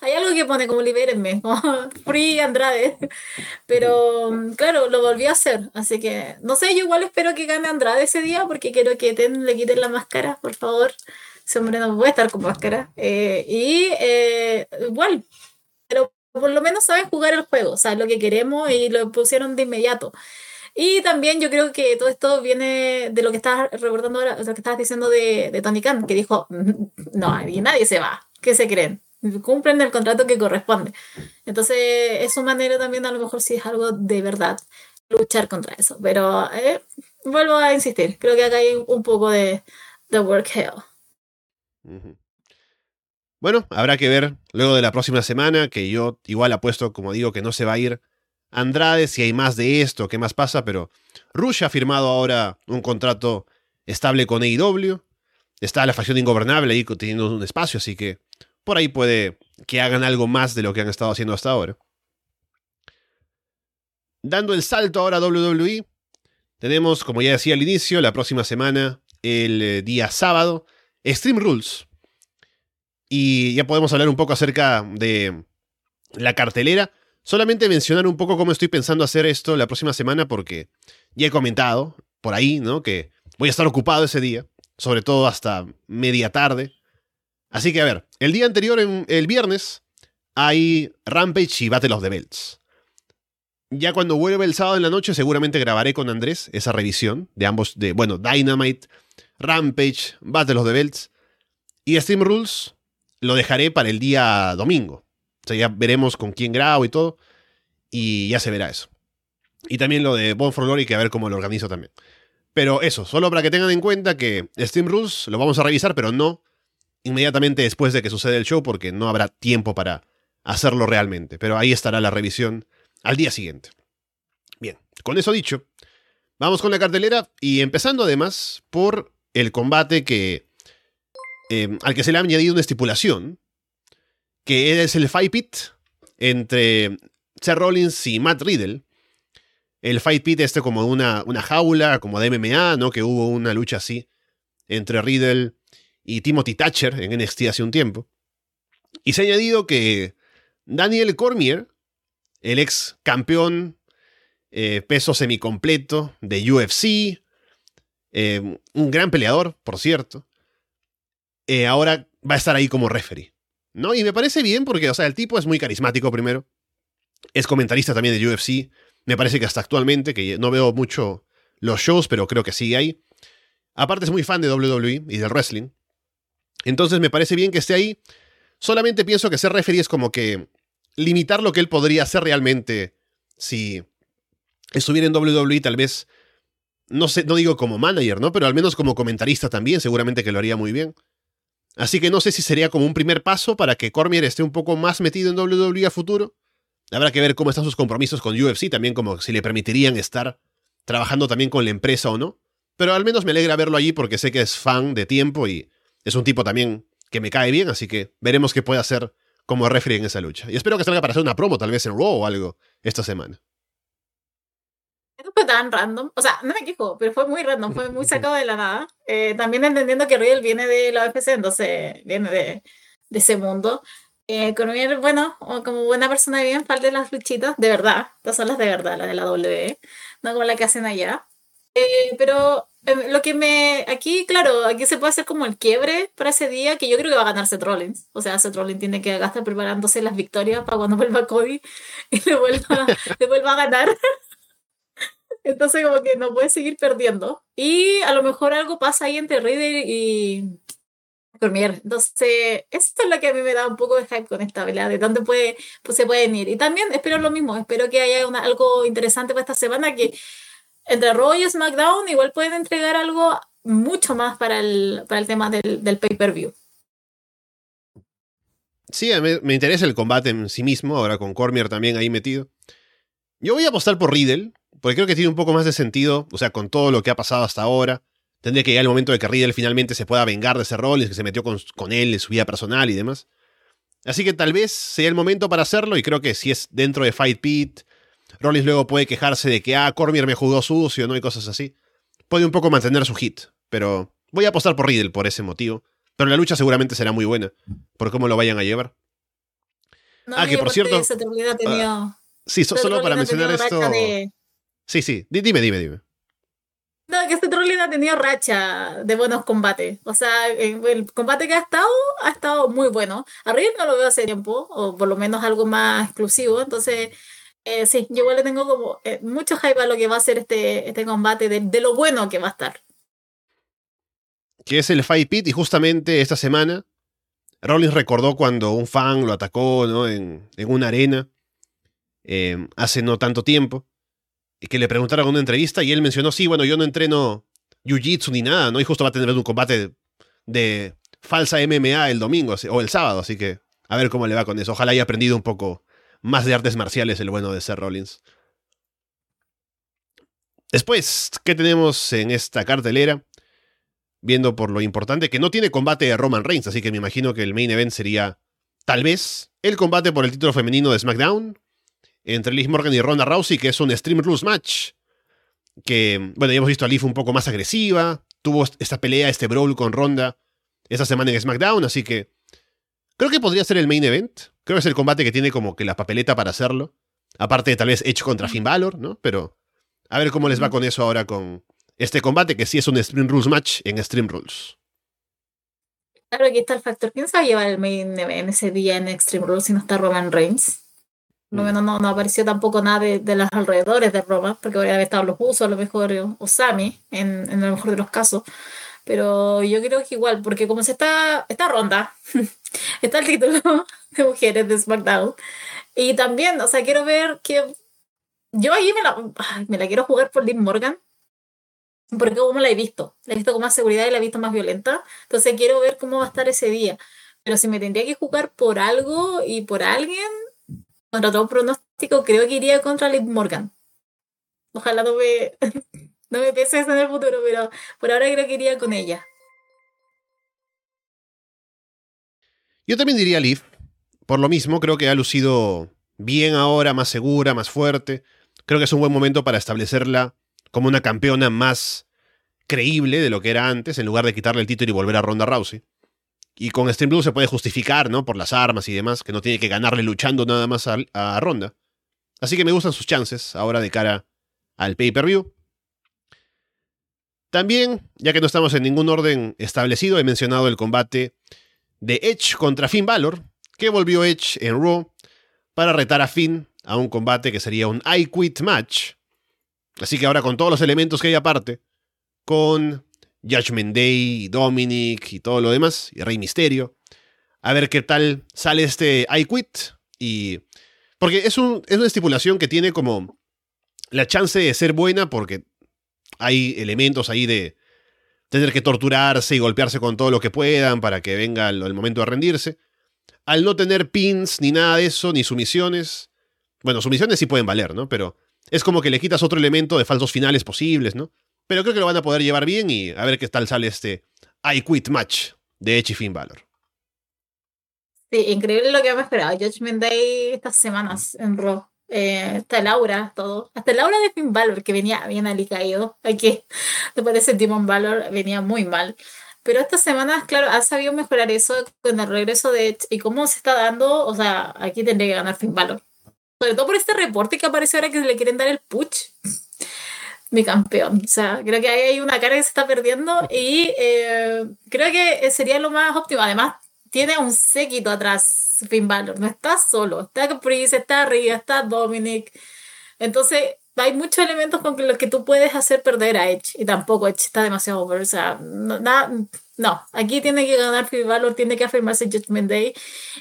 hay, algo que pone como libérenme, como Free Andrade. Pero claro, lo volvió a hacer. Así que no sé, yo igual espero que gane Andrade ese día porque quiero que ten, le quiten la máscara, por favor. Ese hombre no puede estar con máscara. Eh, y eh, igual, por lo menos saben jugar el juego, o sea, lo que queremos y lo pusieron de inmediato. Y también yo creo que todo esto viene de lo que estabas recordando ahora, lo que estabas diciendo de, de Tony Khan, que dijo, no, nadie, nadie se va, ¿qué se creen? Cumplen el contrato que corresponde. Entonces, es su manera también, a lo mejor si es algo de verdad, luchar contra eso. Pero eh, vuelvo a insistir, creo que acá hay un poco de, de work hell. Bueno, habrá que ver luego de la próxima semana, que yo igual apuesto, como digo, que no se va a ir Andrade si hay más de esto, qué más pasa, pero Rush ha firmado ahora un contrato estable con AEW. Está la facción ingobernable ahí teniendo un espacio, así que por ahí puede que hagan algo más de lo que han estado haciendo hasta ahora. Dando el salto ahora a WWE, tenemos, como ya decía al inicio, la próxima semana, el eh, día sábado, Stream Rules. Y ya podemos hablar un poco acerca de la cartelera. Solamente mencionar un poco cómo estoy pensando hacer esto la próxima semana porque ya he comentado por ahí, ¿no? Que voy a estar ocupado ese día, sobre todo hasta media tarde. Así que a ver, el día anterior, el viernes, hay Rampage y Battle of the Belts. ya cuando vuelva el sábado en la noche, seguramente grabaré con Andrés esa revisión de ambos, de, bueno, Dynamite, Rampage, Battle of the Belts. Y Steam Rules lo dejaré para el día domingo. O sea, ya veremos con quién grabo y todo. Y ya se verá eso. Y también lo de Bone for Glory, que a ver cómo lo organizo también. Pero eso, solo para que tengan en cuenta que Steam Rules lo vamos a revisar, pero no inmediatamente después de que suceda el show, porque no habrá tiempo para hacerlo realmente. Pero ahí estará la revisión al día siguiente. Bien, con eso dicho, vamos con la cartelera y empezando además por el combate que em, al que se le ha añadido una estipulación, que es el Fight Pit entre Seth Rollins y Matt Riddle. El Fight Pit este como una, una jaula, como de MMA, ¿no? Que hubo una lucha así entre Riddle y Timothy Thatcher en NXT hace un tiempo. Y se ha añadido que Daniel Cormier, el ex campeón eh, peso semicompleto de UFC, eh, un gran peleador, por cierto, eh, ahora va a estar ahí como referee. ¿no? Y me parece bien porque, o sea, el tipo es muy carismático primero, es comentarista también de UFC, me parece que hasta actualmente, que no veo mucho los shows, pero creo que sigue ahí. Aparte es muy fan de WWE y del wrestling. Entonces me parece bien que esté ahí. Solamente pienso que ser referee es como que limitar lo que él podría hacer realmente si estuviera en WWE, tal vez, no sé, no digo como manager, ¿no? Pero al menos como comentarista también, seguramente que lo haría muy bien. Así que no sé si sería como un primer paso para que Cormier esté un poco más metido en WWE a futuro. Habrá que ver cómo están sus compromisos con UFC, también como si le permitirían estar trabajando también con la empresa o no. Pero al menos me alegra verlo allí porque sé que es fan de tiempo y es un tipo también que me cae bien, así que veremos qué puede hacer como referee en esa lucha. Y espero que salga para hacer una promo, tal vez en Raw o algo, esta semana. Esto fue tan random, o sea, no me quejo, pero fue muy random, fue muy sacado de la nada. Eh, también entendiendo que Riddle viene de la OFC, entonces viene de, de ese mundo. Eh, bueno, como buena persona bien, falta las luchitas, de verdad, estas son las de verdad, las de la W, no como la que hacen allá. Eh, pero Em, lo que me. Aquí, claro, aquí se puede hacer como el quiebre para ese día, que yo creo que va a ganar Seth Rollins. O sea, Seth Rollins tiene que estar preparándose las victorias para cuando vuelva Cody y le vuelva, le vuelva a ganar. Entonces, como que no puede seguir perdiendo. Y a lo mejor algo pasa ahí entre Riddle y Cormier. Entonces, esto es lo que a mí me da un poco de hype con esta pelea, de dónde puede, pues, se pueden ir. Y también espero lo mismo, espero que haya una, algo interesante para esta semana que entre Raw y SmackDown igual pueden entregar algo mucho más para el, para el tema del, del pay-per-view. Sí, me, me, interesa el combate en sí mismo, ahora con Cormier también ahí metido. Yo voy a apostar por Riddle, porque creo que tiene un poco más de sentido, o sea, con todo lo que ha pasado hasta ahora. Tendría que llegar el momento de que Riddle finalmente se pueda vengar de ese rol, que se metió con, con él en su vida personal y demás. Así que tal vez sea el momento para hacerlo, y creo que si es dentro de Fight Pit, Rollins luego puede quejarse de que, ah, Cormier me jugó sucio, ¿no? Y cosas así. Puede un poco mantener su hit, pero voy a apostar por Riddle por ese motivo. Pero la lucha seguramente será muy buena, por cómo lo vayan a llevar. ah, que por cierto... Uh, sí, solo para mencionar esto... Sí, sí, dime, dime, dime. No, que este Rollins ha tenido racha de buenos combates. O sea, el combate que ha estado, ha estado muy bueno. A no lo veo hace tiempo, o por lo menos algo más exclusivo. Entonces, eh, sí, yo igual le tengo como eh, mucho hype a lo que va a ser este, este combate, de, lo bueno que va a estar. Que es el Fight Pit, y justamente esta semana Rollins recordó cuando un fan lo atacó ¿no? en, en, una arena em, hace no tanto tiempo, que le preguntaron en una entrevista, y él mencionó, sí, bueno, yo no entreno Jiu-Jitsu ni nada, ¿no? Y justo va a tener un combate de falsa MMA el domingo o el sábado, así que a ver cómo le va con eso. Ojalá haya aprendido un poco más de artes marciales el bueno de Seth Rollins. Después, ¿qué tenemos en esta cartelera? Viendo por lo importante que no tiene combate de Roman Reigns, así que me imagino que el main event sería tal vez el combate por el título femenino de SmackDown entre Liz Morgan y Ronda Rousey, que es un Stream Rules match. Que, bueno, ya hemos visto a Liv un poco más agresiva, tuvo esta pelea, este brawl con Ronda esta semana en SmackDown, así que creo que podría ser el main event. Creo que es el combate que tiene como que la papeleta para hacerlo. Aparte de tal vez hecho contra Finn Balor, ¿no? Pero a ver cómo les va con eso ahora con este combate, que sí es un Stream Rules match en Stream Rules. Claro, aquí está el factor. ¿Quién se va a llevar el main event ese día en Extreme Rules si no está Roman Reigns? No, mm. no, no, apareció tampoco nada de, los alrededores de Roma, porque haber estado los usos, a lo mejor, o Sami, en, en el mejor de los casos. Pero yo creo que igual, porque como se está esta ronda, está el título de mujeres de SmackDown. Y también, o sea, quiero ver que. Yo ahí me la, me la quiero jugar por Liv Morgan. Porque como la he visto. La he visto con más seguridad y la he visto más violenta. Entonces quiero ver cómo va a estar ese día. Pero si me tendría que jugar por algo y por alguien, contra todo pronóstico, creo que iría contra Liv Morgan. Ojalá no me, no me pienses en el futuro, pero por ahora creo que iría con ella. Yo también diría Liv. Por lo mismo, creo que ha lucido bien ahora, más segura, más fuerte. Creo que es un buen momento para establecerla como una campeona más creíble de lo que era antes, en lugar de quitarle el título y volver a Ronda Rousey. Y con Stream Blue se puede justificar, ¿no? Por las armas y demás, que no tiene que ganarle luchando nada más a, a Ronda. Así que me gustan sus chances ahora de cara al pay-per-view. También, ya que no estamos en ningún orden establecido, he mencionado el combate de Edge contra Finn Balor, que volvió Edge en Raw para retar a Finn a un combate que sería un I Quit match. Así que ahora con todos los elementos que hay aparte, con Judgment Day, Dominic y todo lo demás, y Rey Misterio, a ver qué tal sale este I Quit. Y. Porque es, un, es una estipulación que tiene como la chance de ser buena porque hay elementos ahí de tener que torturarse y golpearse con todo lo que puedan para que venga el, momento de rendirse. Al no tener pins ni nada de eso, ni sumisiones. Bueno, sumisiones sí pueden valer, ¿no? Pero es como que le quitas otro elemento de falsos finales posibles, ¿no? Pero creo que lo van a poder llevar bien y a ver qué tal sale este I Quit Match de Edge y Finn Balor. Sí, increíble lo que hemos esperado. Judgment Day estas semanas en Raw. Eh, está Laura, todo. Hasta Laura de Finn Balor, que venía bien alicaído. Aquí, después de ese Demon Valor, venía muy mal. Pero estas semanas, claro, ha sabido mejorar eso con el regreso de Edge. Y cómo se está dando, o sea, aquí tendría que ganar Finn Balor. Sobre todo por este reporte que aparece ahora que le quieren dar el push. Mi campeón. O sea, creo que ahí hay una cara que se está perdiendo y eh, creo que sería lo más óptimo. Además, tiene un séquito atrás Finn Balor, no está solo, está Caprice, está Rhea, está Dominic. Entonces, hay muchos elementos con los que tú puedes hacer perder a Edge y tampoco Edge está demasiado over. O sea, no, no, aquí tiene que ganar Finn Balor, tiene que afirmarse Judgment Day.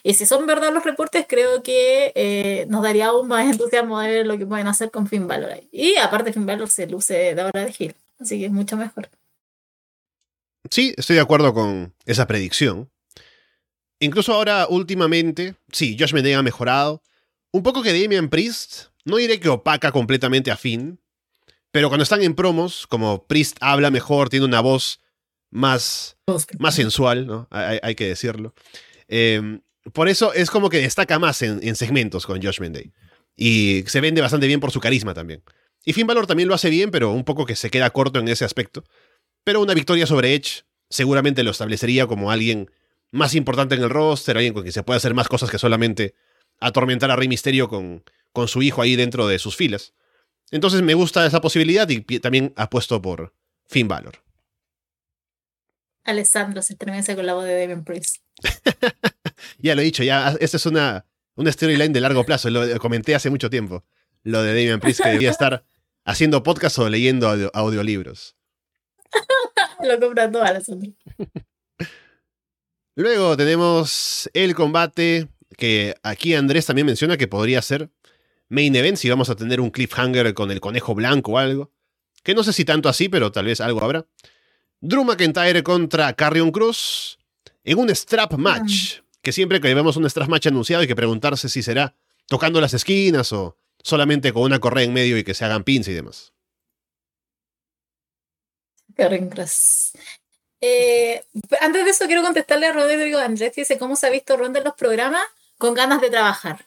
Y si son verdad los reportes, creo que eh, nos daría aún más entusiasmo de ver lo que pueden hacer con Finn Balor ahí. Y aparte, Finn Balor se luce de hora de Gil, así que es mucho mejor. Sí, estoy de acuerdo con esa predicción. Incluso ahora, últimamente, sí, Josh Day ha mejorado. Un poco que Damian Priest, no diré que opaca completamente a Finn, pero cuando están en promos, como Priest habla mejor, tiene una voz más, más sensual, ¿no? Hay, que decirlo. Em, por eso es como que destaca más en, segmentos con Josh Day. Y se vende bastante bien por su carisma también. Y Finn Balor también lo hace bien, pero un poco que se queda corto en ese aspecto. Pero una victoria sobre Edge seguramente lo establecería como alguien más importante en el roster, alguien con quien se puede hacer más cosas que solamente atormentar a Rey Misterio con, con su hijo ahí dentro de sus filas. Entonces me gusta esa posibilidad y también apuesto por Finn Balor. Alessandro se estremece con la voz de Damien Priest. ya lo he dicho, ya esta es una, una storyline de largo plazo, lo comenté hace mucho tiempo. Lo de Damien Priest que debía estar haciendo podcast o leyendo audiolibros. lo compra todo Alessandro. Luego tenemos el combate que aquí Andrés también menciona que podría ser main event si vamos a tener un cliffhanger con el conejo blanco o algo. Que no sé si tanto así, pero tal vez algo habrá. Drew McIntyre contra Carrion Cruz en un strap match. Que siempre que vemos un strap match anunciado hay que preguntarse si será tocando las esquinas o solamente con una correa en medio y que se hagan pins y demás. Carrion Cruz. Eh, antes de eso quiero contestarle a Rodrigo Andrés, que dice, ¿cómo se ha visto Ronda en los programas? Con ganas de trabajar.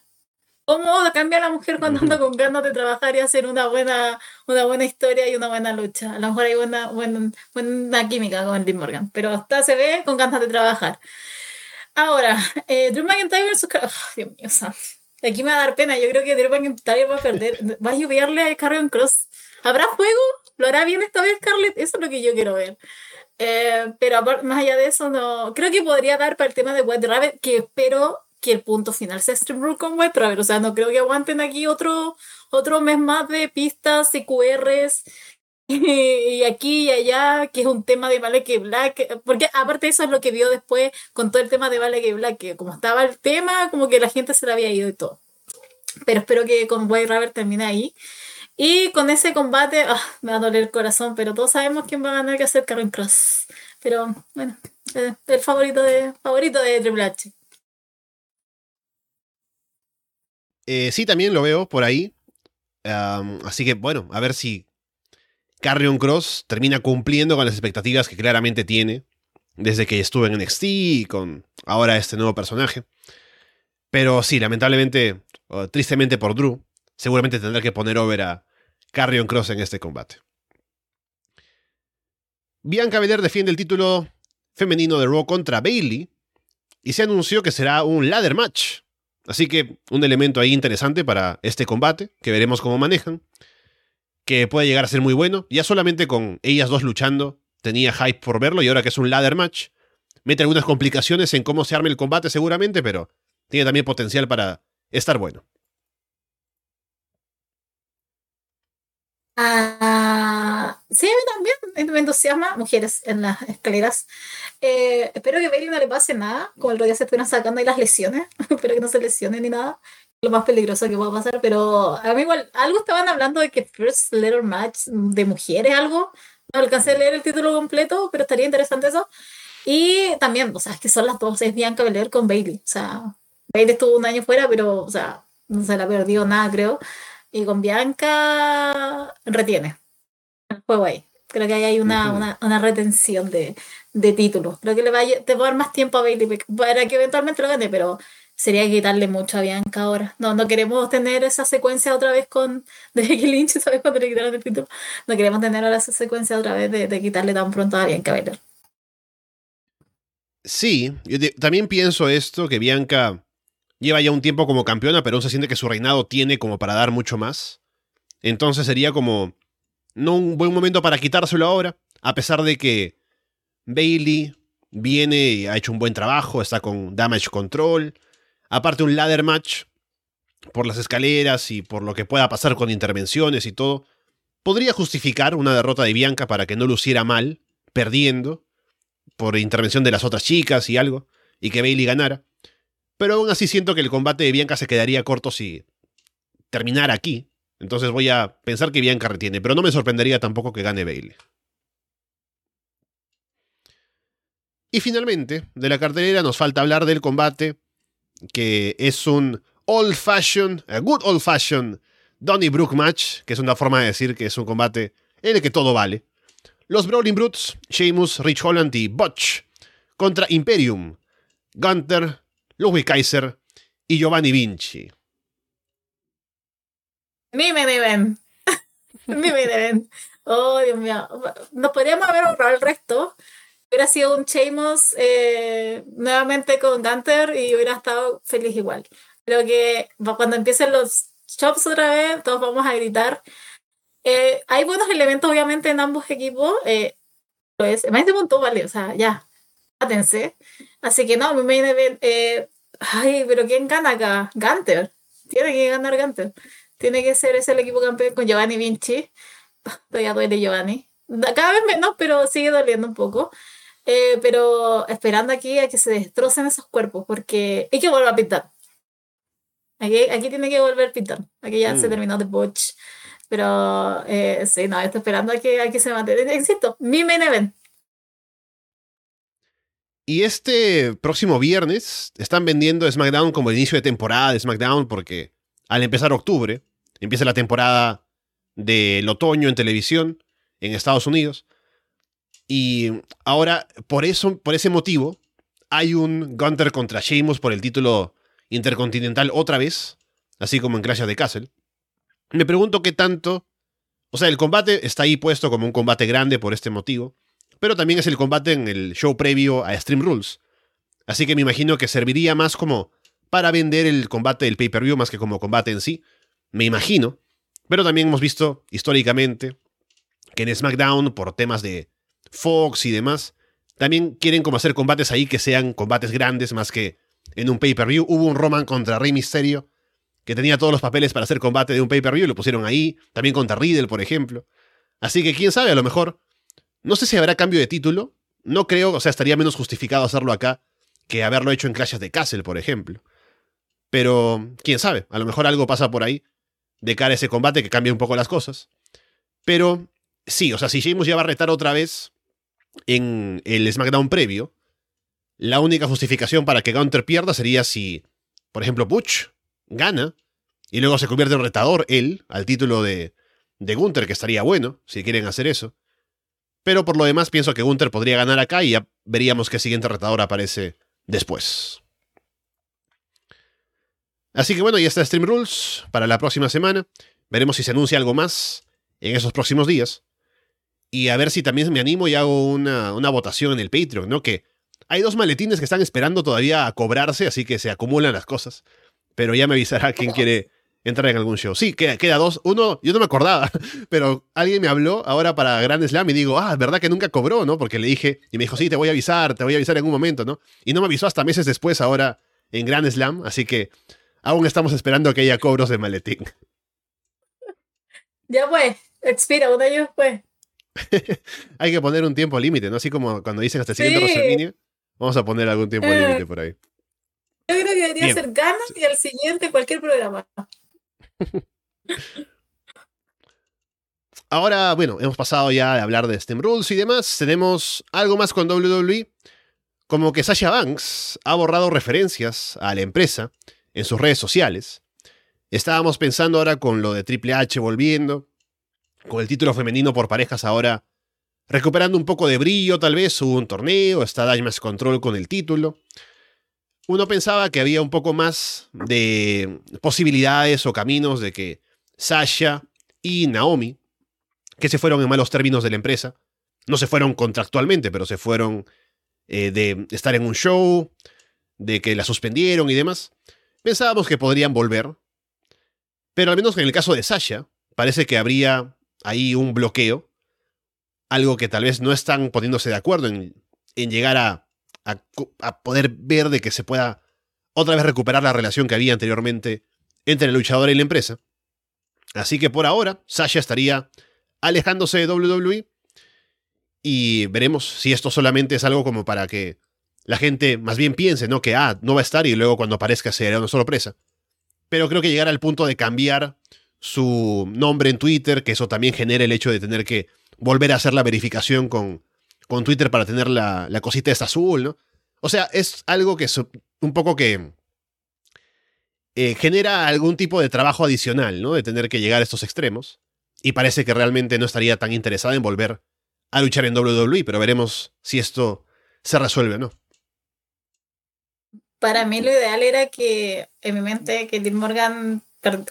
¿Cómo cambia la mujer cuando anda con ganas de trabajar y hacer una buena, una buena historia y una buena lucha? A lo mejor hay buena, buena, buena química con Dean Morgan, pero hasta se ve con ganas de trabajar. Ahora, eh, Drew McIntyre versus... Dios mío, Aquí me va a dar pena. Yo creo que Drew McIntyre va a perder. Va a lluviarle a Carrion Cross. ¿Habrá juego? ¿Lo hará bien esta vez, Scarlett? Eso es lo que yo quiero ver. Eh, pero más allá de eso, no. Creo que podría dar para el tema de White Rabbit, que espero que el punto final sea Stream Rule con Web Travel. O sea, no creo que aguanten aquí otro, otro mes más de pistas y QRs y aquí y allá, que es un tema de Vale que Black, porque aparte eso es lo que vio después con todo el tema de Vale que Black, que como estaba el tema, como que la gente se le había ido y todo. Pero espero que con White Rabbit termine ahí. Y con ese combate, ah, me va a doler el corazón, pero todos sabemos quién va a ganar que hacer Karen Cross. Pero bueno, eh, el favorito de, favorito de Triple H. Eh, sí, también lo veo por ahí. así que bueno, a ver si Carrion Cross termina cumpliendo con las expectativas que claramente tiene desde que estuvo en NXT y con ahora este nuevo personaje. Pero sí, lamentablemente, tristemente por Drew, seguramente tendrá que poner over a Carrion Cross en este combate. Bianca Belair defiende el título femenino de Raw contra Bailey y se anunció que será un ladder match. Así que un elemento ahí interesante para este combate, que veremos cómo manejan que puede llegar a ser muy bueno. Ya solamente con ellas dos luchando tenía hype por verlo y ahora que es un ladder match, mete algunas complicaciones en cómo se arme el combate seguramente, pero tiene también potencial para estar bueno. Ah, sí, a mí también me entusiasma mujeres en las escaleras. Eh, espero que a Bailey no le pase nada, como el día se estuvieran sacando ahí las lesiones. espero que no se lesione ni nada lo más peligroso que pueda pasar, pero a mí igual, algo estaban hablando de que First Letter Match de mujeres, algo. No alcancé a leer el título completo, pero estaría interesante eso. Y también, o sea, es que son las dos, es Bianca Belair con Bailey. O sea, Bailey estuvo un año fuera, pero, o sea, no se la perdió nada, creo. Y con Bianca retiene el juego ahí. Creo que ahí hay una, una, una retención de, de títulos. Creo que le va a, te va a dar más tiempo a Bailey para que eventualmente lo gane, pero sería quitarle mucho a Bianca ahora. No, no queremos tener esa secuencia otra vez con de Becky Lynch, ¿sabes? Cuando le quitaron el título. No queremos tener ahora esa secuencia otra vez de, quitarle tan pronto a Bianca Belair. Sí, yo también pienso esto, que Bianca lleva ya un tiempo como campeona, pero aún se siente que su reinado tiene como para dar mucho más. Entonces sería como no un buen momento para quitárselo ahora, a pesar de que Bailey viene y ha hecho un buen trabajo, está con damage control, Aparte un ladder match, por las escaleras y por lo que pueda pasar con intervenciones y todo, podría justificar una derrota de Bianca para que no luciera mal, perdiendo, por intervención de las otras chicas y algo, y que Bailey ganara. Pero aún así siento que el combate de Bianca se quedaría corto si terminara aquí. Entonces voy a pensar que Bianca retiene, pero no me sorprendería tampoco que gane Bailey. Y finalmente, de la cartelera nos falta hablar del combate que es un old fashion, a good old fashion Donny Brook match, que es una forma de decir que es un combate en el que todo vale. Los Brawling Brutes, Sheamus, Rich Holland y Butch contra Imperium, Gunther, Ludwig Kaiser y Giovanni Vinci. Ni me deben. Ni me deben. Oh, Dios mío. Nos podríamos haber ahorrado el resto hubiera sido un Sheamus eh, nuevamente con Gunter y hubiera estado feliz igual. Creo que cuando empiecen los chops otra vez, todos vamos a gritar. Eh, hay buenos elementos, obviamente, en ambos equipos. Eh, pues, más de montón, vale, o sea, ya, átense. Así que no, me main eh, ay, pero ¿quién gana acá? Gunter. Tiene que ganar Gunter. Tiene que ser ese el equipo campeón con Giovanni Vinci. Todavía duele Giovanni. Cada vez menos, pero sigue doliendo un poco. Eh, pero esperando aquí a que se destrocen esos cuerpos, porque hay que volver a pintar. Aquí, aquí tiene que volver a pintar. Aquí ya se mm. terminó de Butch. Pero eh, sí, no, estoy esperando a que, a que se mantenga. Insisto, mi main event. Y este próximo viernes están vendiendo SmackDown como el inicio de temporada de SmackDown porque al empezar octubre empieza la temporada del otoño en televisión en Estados Unidos. Y ahora, por eso, por ese motivo, hay un Gunter contra Sheamus por el título intercontinental otra vez, así como en Clash of the Castle. Me pregunto qué tanto. O sea, el combate está ahí puesto como un combate grande por este motivo, pero también es el combate en el show previo a Stream Rules. Así que me imagino que serviría más como para vender el combate del pay-per-view más que como combate en sí. Me imagino. Pero también hemos visto históricamente que en SmackDown, por temas de Fox y demás, también quieren como hacer combates ahí que sean combates grandes más que en un pay-per-view. Hubo un Roman contra Rey Mysterio que tenía todos los papeles para hacer combate de un pay-per-view y lo pusieron ahí. También contra Riddle, por ejemplo. Así que quién sabe, a lo mejor. No sé si habrá cambio de título. No creo, o sea, estaría menos justificado hacerlo acá que haberlo hecho en Clash de Castle, por ejemplo. Pero quién sabe, a lo mejor algo pasa por ahí de cara a ese combate que cambia un poco las cosas. Pero sí, o sea, si Sheamus ya va a retar otra vez en el SmackDown previo, la única justificación para que Gunter pierda sería si, por ejemplo, Butch gana y luego se convierte en retador él al título de, de Gunther, que estaría bueno si quieren hacer eso. Pero por lo demás pienso que Gunther podría ganar acá y ya veríamos qué siguiente retador aparece después. Así que bueno, ya está Stream Rules para la próxima semana. Veremos si se anuncia algo más en esos próximos días. Y a ver si también me animo y hago una, una votación en el Patreon, ¿no? Que hay dos maletines que están esperando todavía a cobrarse, así que se acumulan las cosas. Pero ya me avisará quién quiere entrar en algún show. Sí, queda, queda dos. Uno, yo no me acordaba, pero alguien me habló ahora para Grand Slam y digo, ah, verdad que nunca cobró, ¿no? Porque le dije, y me dijo, sí, te voy a avisar, te voy a avisar en un momento, ¿no? Y no me avisó hasta meses después ahora en Grand Slam, así que aún estamos esperando que haya cobros de maletín. Ya pues, expira un año después. Hay que poner un tiempo límite, ¿no? Así como cuando dicen hasta el siguiente sí. vamos a poner algún tiempo eh, límite por ahí. Yo creo que debería ser ganas y al siguiente cualquier programa. Ahora, bueno, hemos pasado ya de hablar de STEM Rules y demás. Tenemos algo más con WWE. Como que Sasha Banks ha borrado referencias a la empresa en sus redes sociales. Estábamos pensando ahora con lo de Triple H volviendo, con el título femenino por parejas ahora recuperando un poco de brillo, tal vez hubo un torneo, está Damage Control con el título. Uno pensaba que había un poco más de posibilidades o caminos de que Sasha y Naomi, que se fueron en malos términos de la empresa, no se fueron contractualmente, pero se fueron eh, de estar en un show, de que la suspendieron y demás, pensábamos que podrían volver, pero al menos en el caso de Sasha, parece que habría ahí un bloqueo, algo que tal vez no están poniéndose de acuerdo en, llegar a, a, poder ver de que se pueda otra vez recuperar la relación que había anteriormente entre el luchador y la empresa. Así que por ahora, Sasha estaría alejándose de WWE y veremos si esto solamente es algo como para que la gente más bien piense, ¿no? Que, ah, no va a estar y luego cuando aparezca será una sorpresa. Pero creo que llegar al punto de cambiar su nombre en Twitter, que eso también genera el hecho de tener que volver a hacer la verificación con, con Twitter para tener la, la cosita esta azul, ¿no? O sea, es algo que es un poco que eh, genera algún tipo de trabajo adicional, ¿no? De tener que llegar a estos extremos. Y parece que realmente no estaría tan interesada en volver a luchar en WWE, pero veremos si esto se resuelve o no. Para mí lo ideal era que, en mi mente, que Tim Morgan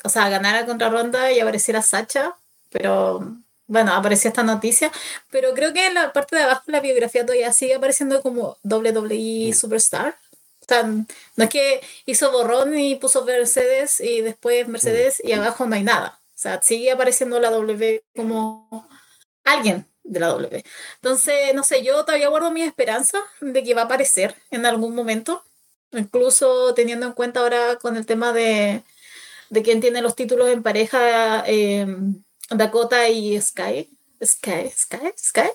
o sea, ganara contra Ronda y apareciera Sacha, pero bueno, apareció esta noticia, pero creo que en la parte de abajo de la biografía todavía sigue apareciendo como WWE Superstar. O sea, no es que hizo borrón y puso Mercedes y después Mercedes y abajo no hay nada. O sea, sigue apareciendo la W como alguien de la W. Entonces, no sé, yo todavía guardo mi esperanza de que va a aparecer en algún momento. Incluso teniendo en cuenta ahora con el tema de, de quién tiene los títulos en pareja, eh, Dakota y Sky. Sky, Sky, Sky.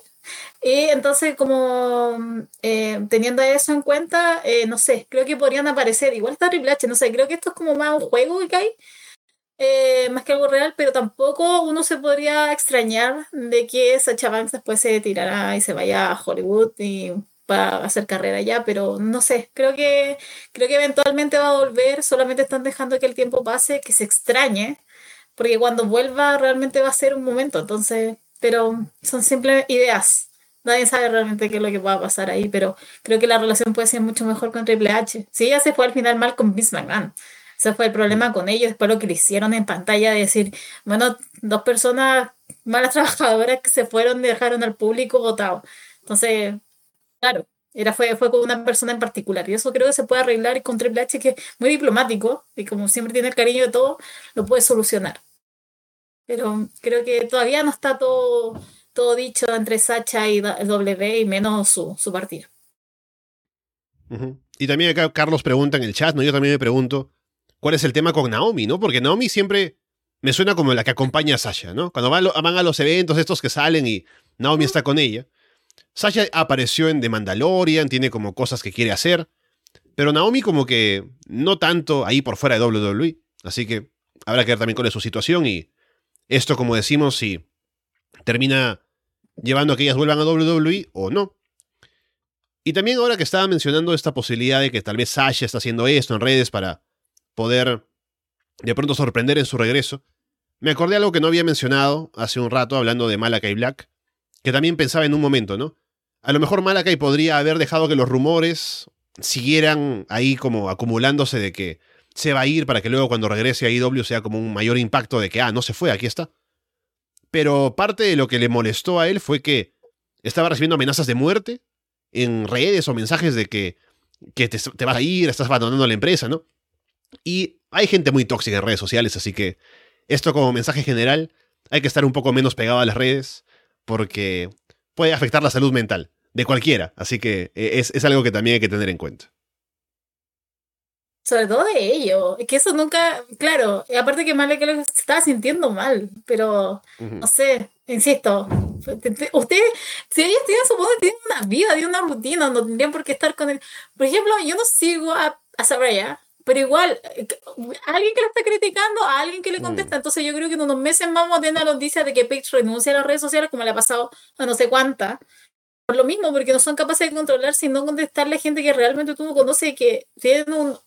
Y entonces, como eh, teniendo eso en cuenta, eh, no sé, creo que podrían aparecer. Igual está Triple H, no sé, creo que esto es como más un juego que hay, más que algo real, pero tampoco uno se podría extrañar de que Sacha Banks después se tirara y se vaya a Hollywood y para hacer carrera ya, pero no sé, creo que, creo que eventualmente va a volver, solamente están dejando que el tiempo pase, que se extrañe, porque cuando vuelva realmente va a ser un momento, entonces, pero son simples ideas. Nadie sabe realmente qué es lo que va a pasar ahí, pero creo que la relación puede ser mucho mejor con Triple H. Sí, ya se fue al final mal con Vince McMahon. Ese fue el problema con ellos, después lo que le hicieron en pantalla, de decir, bueno, dos personas malas trabajadoras que se fueron y dejaron al público votado. Entonces, Claro, era, fue, fue con una persona en particular. Y eso creo que se puede arreglar con Triple H, que es muy diplomático y como siempre tiene el cariño de todo, lo puede solucionar. Pero creo que todavía no está todo, todo dicho entre Sacha y W y menos su, su partida. Y también acá Carlos pregunta en el chat, ¿no? Yo también me pregunto, ¿cuál es el tema con Naomi, no? Porque Naomi siempre me suena como la que acompaña a Sasha, ¿no? Cuando van, a los eventos estos que salen y Naomi está con ella. Sasha apareció en The Mandalorian, tiene como cosas que quiere hacer. Pero Naomi como que no tanto ahí por fuera de WWE. Así que habrá que ver también cuál es su situación y esto, como decimos, si termina llevando a que ellas vuelvan a WWE o no. Y también ahora que estaba mencionando esta posibilidad de que tal vez Sasha está haciendo esto en redes para poder de pronto sorprender en su regreso, me acordé algo que no había mencionado hace un rato hablando de Malakai Black, que también pensaba en un momento, ¿no? A lo mejor Malakai podría haber dejado que los rumores siguieran ahí como acumulándose de que se va a ir para que luego cuando regrese a IW sea como un mayor impacto de que, ah, no se fue, aquí está. Pero parte de lo que le molestó a él fue que estaba recibiendo amenazas de muerte en redes o mensajes de que, que te, te, vas a ir, estás abandonando la empresa, ¿no? Y hay gente muy tóxica en redes sociales, así que esto como mensaje general, hay que estar un poco menos pegado a las redes porque puede afectar la salud mental de cualquiera, así que eh, es, es algo que también hay que tener en cuenta sobre todo de ello. Es que eso nunca, claro, aparte que Malek se estaba sintiendo mal, pero no sé, insisto, ustedes, si ellos tienen, supongo que tienen una vida, tienen una rutina, no tendrían por qué estar con él. Por ejemplo, yo no sigo a, a pero igual, alguien que lo está criticando, a alguien que le contesta. Entonces yo creo que en unos meses vamos a tener la noticia de que Page renuncia a las redes sociales, como le ha pasado a no sé cuánta. Por lo mismo, porque no son capaces de controlar, sino contestarle a gente que realmente tú no conoces y que tienen un,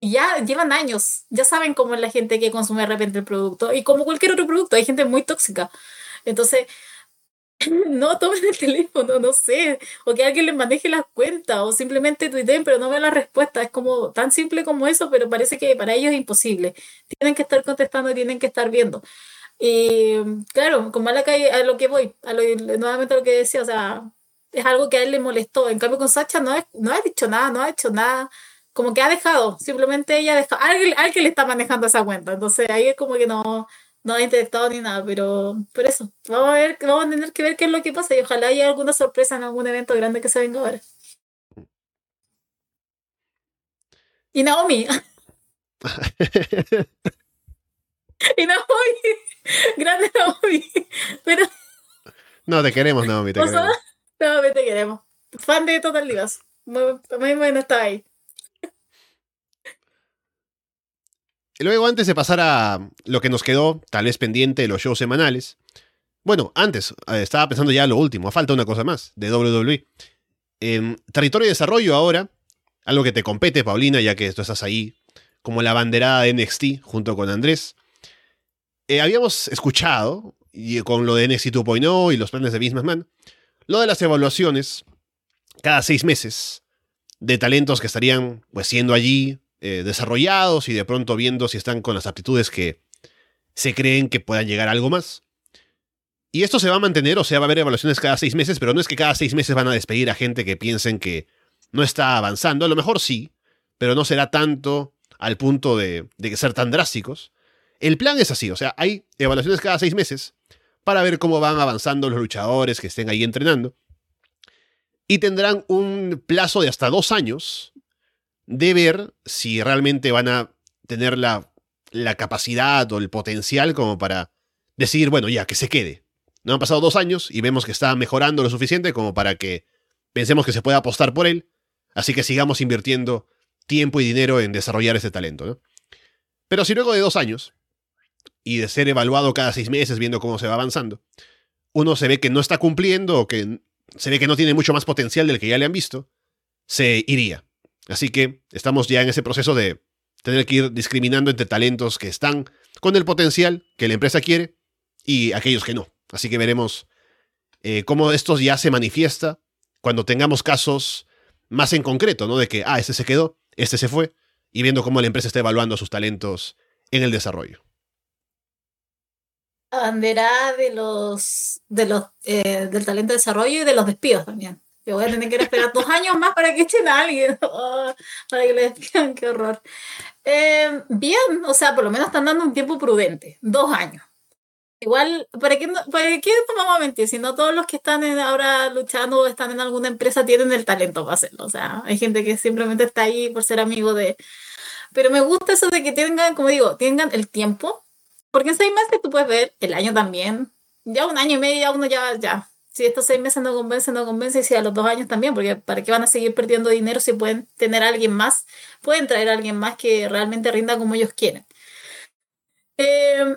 ya llevan años, ya saben cómo es la gente que consume de repente el producto y como cualquier otro producto, hay gente muy tóxica. Entonces, no tomen el teléfono, no sé, o que alguien les maneje las cuentas o simplemente tuiteen pero no vean la respuesta. Es como tan simple como eso, pero parece que para ellos es imposible. Tienen que estar contestando tienen que estar viendo. Y claro, con Malakai a lo que voy, nuevamente a lo que decía, o sea, es algo que a él le molestó. En cambio, con Sacha no, no ha dicho nada, no ha hecho nada como que ha dejado, simplemente ella ha dejado, alguien, alguien le está manejando esa cuenta, entonces ahí es como que no, no ha interactuado ni nada, pero por eso, vamos a ver, vamos a tener que ver qué es lo que pasa y ojalá haya alguna sorpresa en algún evento grande que se venga ahora. Y Naomi. y Naomi. Grande Naomi. Pero. No, te queremos, Naomi. Te queremos. No, te queremos. Fan de Total Divas. Muy, muy bueno está ahí. Luego, antes de pasar a lo que nos quedó, tal vez pendiente de los shows semanales. Bueno, antes, eh, estaba pensando ya lo último, falta una cosa más, de WWE. territorio de desarrollo ahora, algo que te compete, Paulina, ya que tú estás ahí como la banderada de NXT junto con Andrés. Eh, habíamos escuchado, y con lo de NXT 2.0 y los planes de Vince Man, lo de las evaluaciones cada seis meses de talentos que estarían pues siendo allí eh, desarrollados y de pronto viendo si están con las aptitudes que se creen que puedan llegar a algo más. Y esto se va a mantener, o sea, va a haber evaluaciones cada seis meses, pero no es que cada seis meses van a despedir a gente que piensen que no está avanzando. A lo mejor sí, pero no será tanto al punto de, de ser tan drásticos. El plan es así, o sea, hay evaluaciones cada seis meses para ver cómo van avanzando los luchadores que estén ahí entrenando. Y tendrán un plazo de hasta dos años de ver si realmente van a tener la, capacidad o el potencial como para decir, bueno, ya, que se quede. No han pasado dos años y vemos que está mejorando lo suficiente como para que pensemos que se pueda apostar por él, así que sigamos invirtiendo tiempo y dinero en desarrollar ese talento. Pero si luego de dos años, y de ser evaluado cada seis meses viendo cómo se va avanzando, uno se ve que no está cumpliendo o que se ve que no tiene mucho más potencial del que ya le han visto, se iría. Así que estamos ya en ese proceso de tener que ir discriminando entre talentos que están con el potencial que la empresa quiere y aquellos que no. Así que veremos eh, cómo esto ya se manifiesta cuando tengamos casos más en concreto, ¿no? De que, ah, este se quedó, este se fue, y viendo cómo la empresa está evaluando sus talentos en el desarrollo. Banderá de los, de los eh, del talento de desarrollo y de los despidos también voy a tener que esperar dos años más para que echen a alguien, oh, para que le despidan, qué horror. Eh, bien, o sea, por lo menos están dando un tiempo prudente, dos años. Igual, ¿para qué, ¿para qué nos vamos a mentir? Si no todos los que están ahora luchando o están en alguna empresa tienen el talento para hacerlo. O sea, hay gente que simplemente está ahí por ser amigo de... Pero me gusta eso de que tengan, como digo, tengan el tiempo. Porque en seis meses tú puedes ver, el año también. Ya un año y medio, ya uno ya, ya. Si estos seis meses no convence, no convence, y si a los dos años también, porque ¿para qué van a seguir perdiendo dinero si pueden tener a alguien más? Pueden traer a alguien más que realmente rinda como ellos quieren. Eh,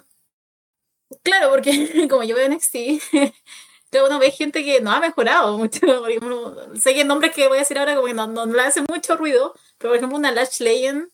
Claro, porque como yo veo NXT, uno ve gente que no ha mejorado mucho. sé que nombres que voy a decir ahora como que no, no, le hace mucho ruido, pero por ejemplo una Lash Legend,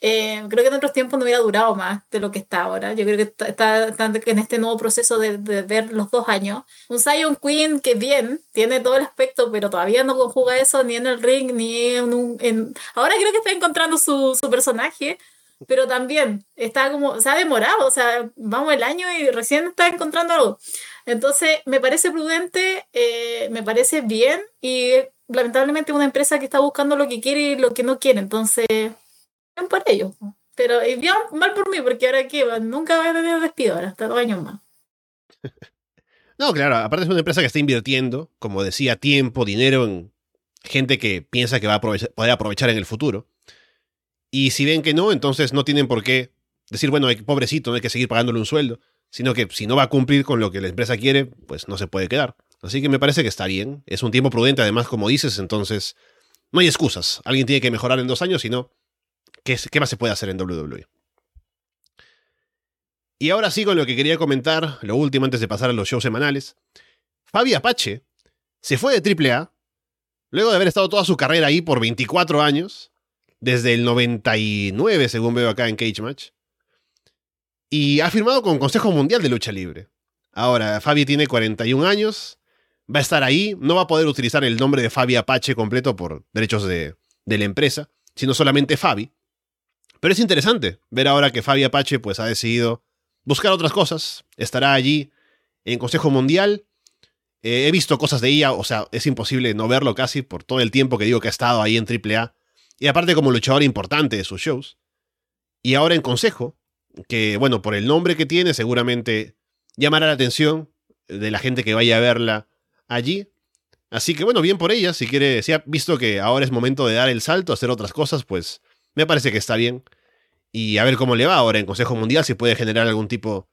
eh, creo que en otros tiempos no hubiera durado más de lo que está ahora. Yo creo que está, en este nuevo proceso de, de, ver los dos años. Un Zion Queen que bien, tiene todo el aspecto, pero todavía no conjuga eso ni en el ring, ni en un... En... Ahora creo que está encontrando su, su personaje, pero también está como, se ha demorado, o sea, vamos el año y recién está encontrando algo. Entonces, me parece prudente, eh, me parece bien y lamentablemente una empresa que está buscando lo que quiere y lo que no quiere, entonces, por ellos. Pero y bien mal por mí, porque ahora que nunca voy a tener despido ahora, hasta dos años más. No, claro, aparte es una empresa que está invirtiendo, como decía, tiempo, dinero en gente que piensa que va a poder aprovechar en el futuro. Y si ven que no, entonces no tienen por qué decir, bueno, pobrecito, no hay que seguir pagándole un sueldo, sino que si no va a cumplir con lo que la empresa quiere, pues no se puede quedar. Así que me parece que está bien. Es un tiempo prudente, además, como dices, entonces no hay excusas. Alguien tiene que mejorar en dos años, si no, ¿qué, más se puede hacer en WWE? Y ahora sí con lo que quería comentar, lo último antes de pasar a los shows semanales. Fabi Apache se fue de AAA, luego de haber estado toda su carrera ahí por 24 años, desde el 99, según veo acá en Cage Match. Y ha firmado con Consejo Mundial de Lucha Libre. Ahora, Fabi tiene 41 años, va a estar ahí, no va a poder utilizar el nombre de Fabi Apache completo por derechos de, de la empresa, sino solamente Fabi. Pero es interesante ver ahora que Fabi Apache pues, ha decidido buscar otras cosas, estará allí en Consejo Mundial. Eh, he visto cosas de ella, o sea, es imposible no verlo casi por todo el tiempo que digo que ha estado ahí en AAA y aparte como luchador importante de sus shows. Y ahora en consejo, que bueno, por el nombre que tiene seguramente llamará la atención de la gente que vaya a verla allí. Así que bueno, bien por ella, si quiere, si ha visto que ahora es momento de dar el salto, hacer otras cosas, pues me parece que está bien. Y a ver cómo le va ahora en Consejo Mundial, si puede generar algún tipo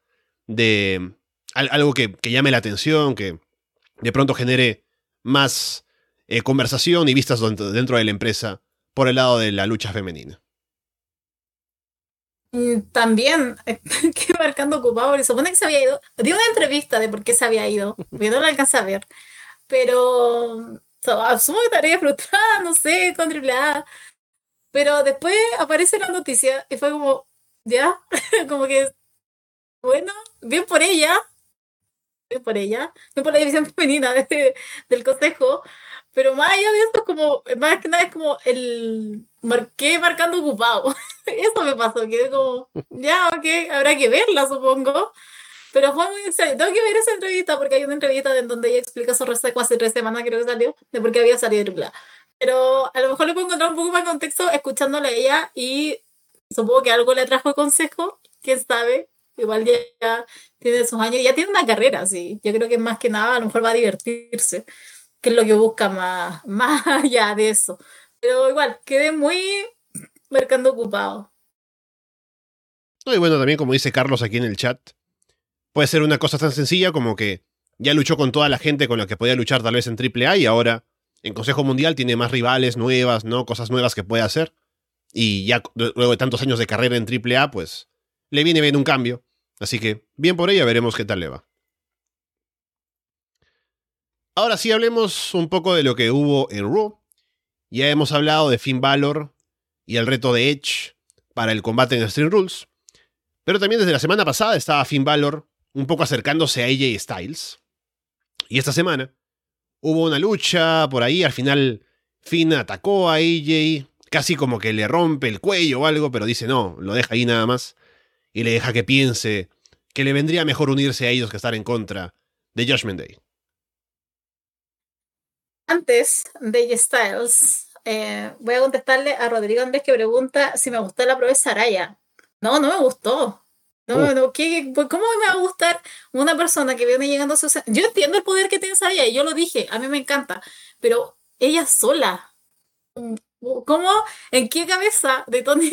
de... algo que, llame la atención, que de pronto genere más eh, conversación y vistas dentro de la empresa por el lado de la lucha femenina. También, que marcando ocupado, se supone que se había ido. Dio una entrevista de por qué se había ido, no la alcanza a ver. Pero asumo que estaría frustrada, no sé, con AAA. Pero después aparece la noticia y fue como, ya, como que, bueno, bien por ella, bien por ella, bien por la división femenina del consejo, pero más allá de eso, como, más que nada es como el marqué marcando ocupado. eso me pasó, quedé como, ya, ok, habrá que verla, supongo. Pero fue muy extraño. Tengo que ver esa entrevista porque hay una entrevista en donde ella explica su reseco hace tres semanas, creo que salió, de por qué había salido de Pero a lo mejor le puedo encontrar un poco más de contexto escuchándole a ella y supongo que algo le trajo el consejo, quién sabe. Igual ya, tiene sus años, ya tiene una carrera, sí. Yo creo que más que nada a lo mejor va a divertirse que es lo que busca más, más allá de eso. Pero igual, quedé muy mercando ocupado. y bueno, también como dice Carlos aquí en el chat, puede ser una cosa tan sencilla como que ya luchó con toda la gente con la que podía luchar tal vez en AAA y ahora en Consejo Mundial tiene más rivales nuevas, ¿no? Cosas nuevas que puede hacer. Y ya luego de tantos años de carrera en AAA, pues le viene bien un cambio. Así que bien por ella, veremos qué tal le va. Ahora sí hablemos un poco de lo que hubo en Raw. Ya hemos hablado de Finn Balor y el reto de Edge para el combate en Stream Rules. Pero también desde la semana pasada estaba Finn Balor un poco acercándose a AJ Styles. Y esta semana hubo una lucha por ahí. Al final Finn atacó a AJ, casi como que le rompe el cuello o algo, pero dice no, lo deja ahí nada más. Y le deja que piense que le vendría mejor unirse a ellos que estar en contra de Judgment Day antes de Styles, eh, voy a contestarle a Rodrigo Andrés que pregunta si me gustó la prueba de Saraya. No, no me gustó. No, Uh. no, ¿qué- pues, ¿cómo me va a gustar una persona que viene llegando a sus... Yo entiendo el poder que tiene Saraya, y yo lo dije, a mí me encanta, pero ella sola. ¿Cómo, en qué cabeza de Tony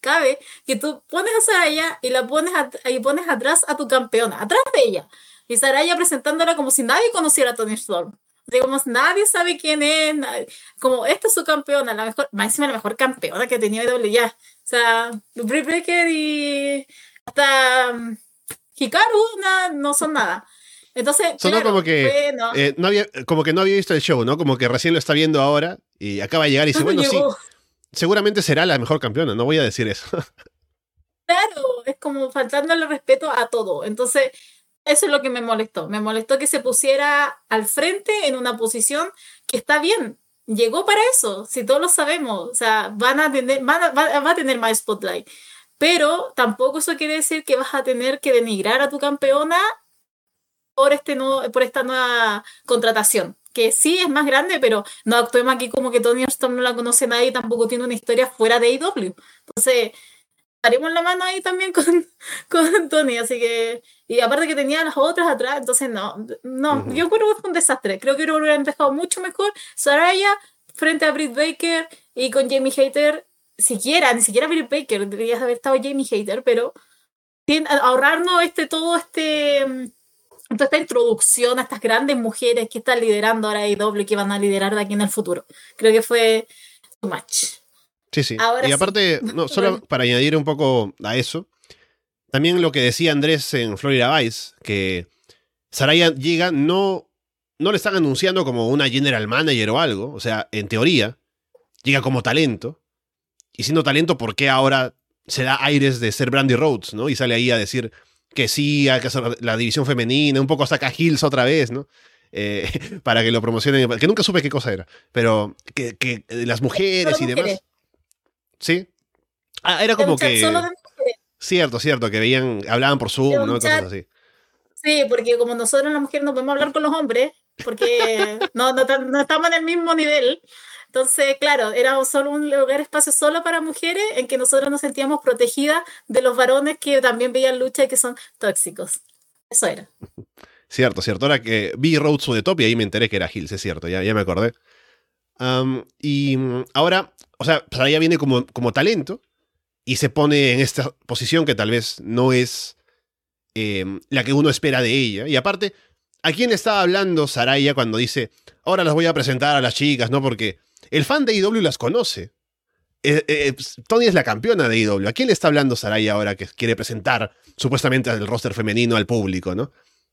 cabe que tú pones a Saraya y la pones, at- y pones atrás a tu campeona, atrás de ella? Y Saraya presentándola como si nadie conociera a Tony Storm. Si nadie sabe quién es, nadie- como esta es su campeona, la mejor, más encima la mejor campeona que tenido IW ya. O sea, Britt Baker y hasta mm, Hikaru na- no son nada. Entonces, Sonó claro, como que, fue, no, Eh, no había, como que no había visto el show, ¿no? Como que recién lo está viendo ahora y acaba de llegar y dice, bueno, sí, seguramente será la mejor campeona, no voy a decir eso. Claro, es como faltándole respeto a todo. Entonces, eso es lo que me molestó. Me molestó que se pusiera al frente en una posición que está bien. Llegó para eso, si todos lo sabemos. O sea, van a tener, van a- va, va a tener más spotlight. Pero tampoco eso quiere decir que vas a tener que denigrar a tu campeona por, este nuevo- por esta nueva contratación. Que sí es más grande, pero no actuemos aquí como que Tony Storm no la conoce nadie y tampoco tiene una historia fuera de AEW. Entonces, haremos la mano ahí también con, con Tony, así que, y aparte que tenía las otras atrás, entonces no, no, Ujú. yo creo que fue un desastre, creo que hubiera empezado mucho mejor Saraya frente a Britt Baker y con Jamie Hater, siquiera, ni siquiera Britt Baker, debería haber estado Jamie Hater, pero ahorrarnos este, todo este, mm, toda esta introducción a estas grandes mujeres que están liderando ahora AEW, que van a liderar de aquí en el futuro, creo que fue too much. Sí, sí. Ahora y sí. aparte, no, solo para añadir un poco a eso, también lo que decía Andrés en Florida Vice, que Saraya llega, no, no le están anunciando como una general manager o algo, o sea, en teoría, llega como talento, y siendo talento, ¿por qué ahora se da aires de ser Brandy Rhodes, ¿no? Y sale ahí a decir que sí, hay que hacer la división femenina, un poco saca Hills otra vez, ¿no? Eh, para que lo promocionen, que nunca supe qué cosa era, pero que, que las mujeres Solo y demás. Sí. Ah, era como que. solo. Cierto, cierto, que veían, hablaban por Zoom, ¿no? Cosas así. Sí, porque como nosotros las mujeres no podemos hablar con los hombres, porque no, no, no estamos en el mismo nivel. Entonces, claro, era solo un lugar, espacio solo para mujeres en que nosotros nos sentíamos protegidas de los varones que también veían lucha y que son tóxicos. Eso era. Cierto, cierto. Ahora que vi Road to the Top y ahí me enteré que era Hills, es cierto, ya, ya me acordé. Y mm, ahora, o sea, Saraya viene como, como talento y se pone en esta posición que tal vez no es em, la que uno espera de ella. Y aparte, ¿a quién estaba hablando Saraya cuando dice, ahora las voy a presentar a las chicas, ¿no? Porque el fan de IW las conoce. Eh, eh, Tony es la campeona de IW. ¿A quién le está hablando Saraya ahora que quiere presentar supuestamente al roster femenino al público, ¿no?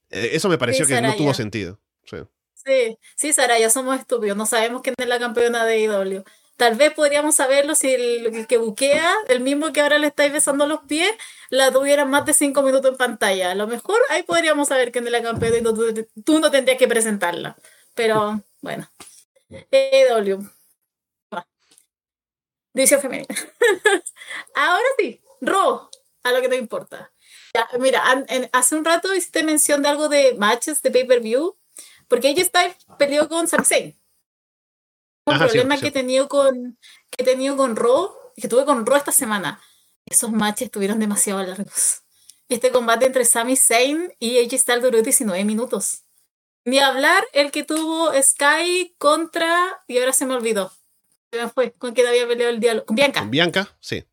Eh, eso me pareció Sí, que no Saraya. tuvo sentido. Sí. Sí, sí, Sara, ya somos estúpidos, no sabemos quién es la campeona de IW. Tal vez podríamos saberlo si el, el que buquea, el mismo que ahora le estáis besando los pies, la tuviera más de cinco minutos en pantalla. A lo mejor ahí podríamos saber quién es la campeona y tú no tendrías que presentarla. Pero bueno, EW. División femenina. Ahora sí, Ro, a lo que te importa. Ya, mira, en- hace un rato hiciste mención de algo de matches de pay-per-view, porque ella está peleó con Zayn. Un Ajá, problema cierto, que he tenido con que he tenido con Raw, que tuve con Raw esta semana. Esos matches estuvieron demasiado largos. Este combate entre Sami Zayn y AJ Styles duró 19 minutos. Ni hablar el que tuvo Sky contra y ahora se me olvidó. Fue con quien había peleado el diálogo. Con Bianca. Con Bianca, sí.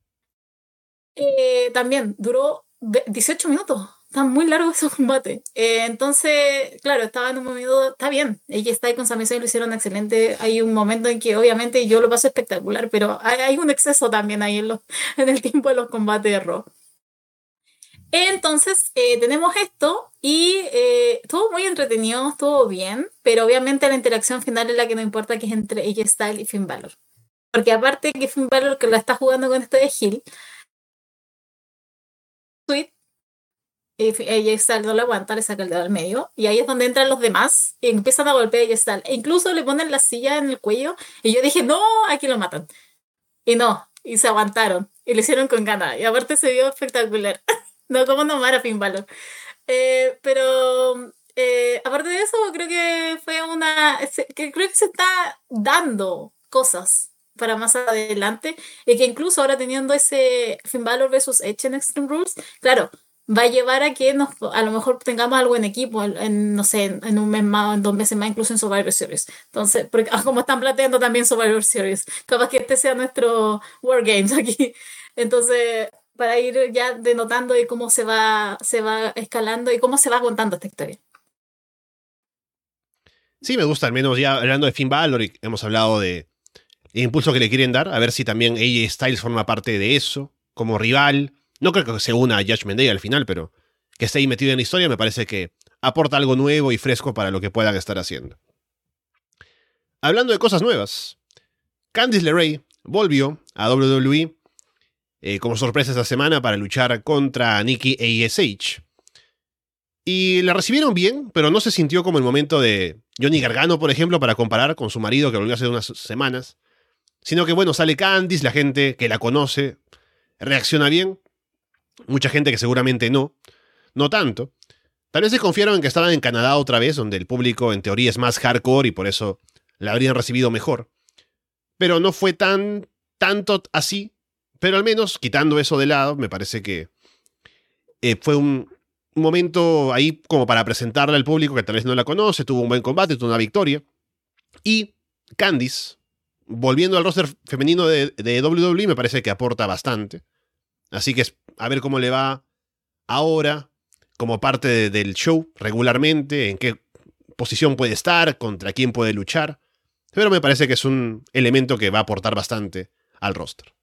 Eh, también duró ve- 18 minutos. Está muy largo ese combate. Eh, entonces, claro, estaba en un momento, está bien. Ella está ahí con Sami Zayn, lo hicieron excelente. Hay un momento en que obviamente yo lo paso espectacular, pero hay, hay un exceso también ahí en, los, en el tiempo de los combates de Raw. Entonces, eh, tenemos esto y eh, estuvo muy entretenido, estuvo bien, pero obviamente la interacción final es la que no importa, que es entre AJ y Finn Balor. Porque aparte que Finn Balor que la está jugando con este de Hill, Sweet, F- AJ no lo aguanta, le saca el dedo al medio, y ahí es donde entran los demás y empiezan a golpear a AJ. E incluso le ponen la silla en el cuello, y yo dije, no, aquí lo matan. Y no, y se aguantaron, y lo hicieron con ganas, y aparte se vio espectacular. no, como nomar a Finn Balor. Eh, pero eh, aparte de eso, creo que fue una. que creo que se está dando cosas para más adelante. Y que incluso ahora teniendo ese Finn Balor versus Edge en Extreme Rules, claro, va a llevar a que nos, a lo mejor tengamos algo en equipo, en, no sé, en un mes más, en dos meses más, incluso en Survivor Series. Entonces, porque, ah, como están planteando también Survivor Series, capaz que este sea nuestro War Games aquí. Entonces, para ir ya denotando y cómo se va, se va escalando y cómo se va contando esta historia. Sí, me gusta, al menos ya hablando de Finn Balor, hemos hablado de impulso que le quieren dar, a ver si también AJ Styles forma parte de eso, como rival. No creo que se una a Judgment Day al final, pero que esté ahí metido en la historia me parece que aporta algo nuevo y fresco para lo que puedan estar haciendo. Hablando de cosas nuevas, Candice LeRae volvió a WWE eh, como sorpresa esta semana para luchar contra Nikki ASH. Y la recibieron bien, pero no se sintió como el momento de Johnny Gargano, por ejemplo, para comparar con su marido que volvió hace unas semanas. Sino que, bueno, sale Candice, la gente que la conoce reacciona bien. Mucha gente que seguramente no. No tanto. Tal vez se confiaron en que estaban en Canadá otra vez, donde el público en teoría es más hardcore y por eso la habrían recibido mejor. Pero no fue tan tanto así. Pero al menos, quitando eso de lado, me parece que eh, fue un, momento ahí como para presentarla al público que tal vez no la conoce, tuvo un buen combate, tuvo una victoria. Y Candice, volviendo al roster femenino de, de WWE, me parece que aporta bastante. Así que a ver cómo le va ahora como parte del show regularmente, en qué posición puede estar, contra quién puede luchar. Pero me parece que es un elemento que va a aportar bastante al roster.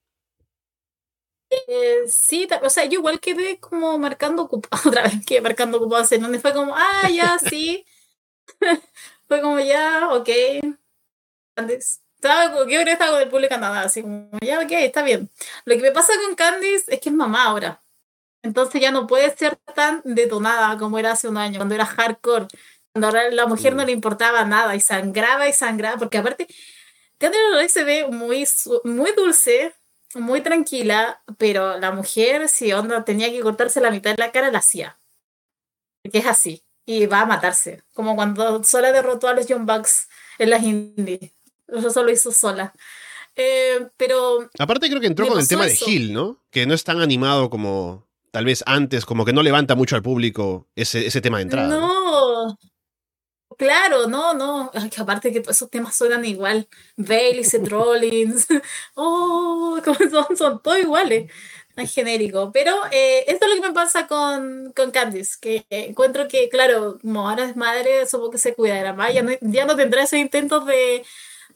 Eh, sí, o sea, yo igual quedé como marcando ocupado, otra vez que marcando ocupado, en donde fue como, ah, ya, sí. fue como, ya, ok. Estaba, yo creo que estaba con el público Canadá, así como, ya, ok, está bien. Lo que me pasa con Candice es que es mamá ahora. Entonces ya no puede ser tan detonada como era hace un año, cuando era hardcore. Cuando ahora la mujer no mm. le importaba nada y sangraba y sangraba, porque aparte, Candice se ve muy, muy dulce, muy tranquila, pero la mujer, si onda tenía que cortarse la mitad de la cara, la hacía. Porque es así. Y va a matarse. Como cuando sola derrotó a los Young Bucks en las indies. Eso lo hizo sola. Eh, pero. Aparte, creo que entró con el tema de Hill, ¿no? Que no es tan animado como tal vez antes, como que no levanta mucho al público ese, ese tema de entrada. No, Claro, no, no. aparte que todos esos temas suenan igual. Bailey, Seth Rollins. oh, son, son todos iguales. Tan genérico. Pero eh, esto es lo que me pasa con, con Candice. Que encuentro que, claro, como ahora es madre, supongo que se cuidará más. Ya no, ya no tendrá esos intentos de,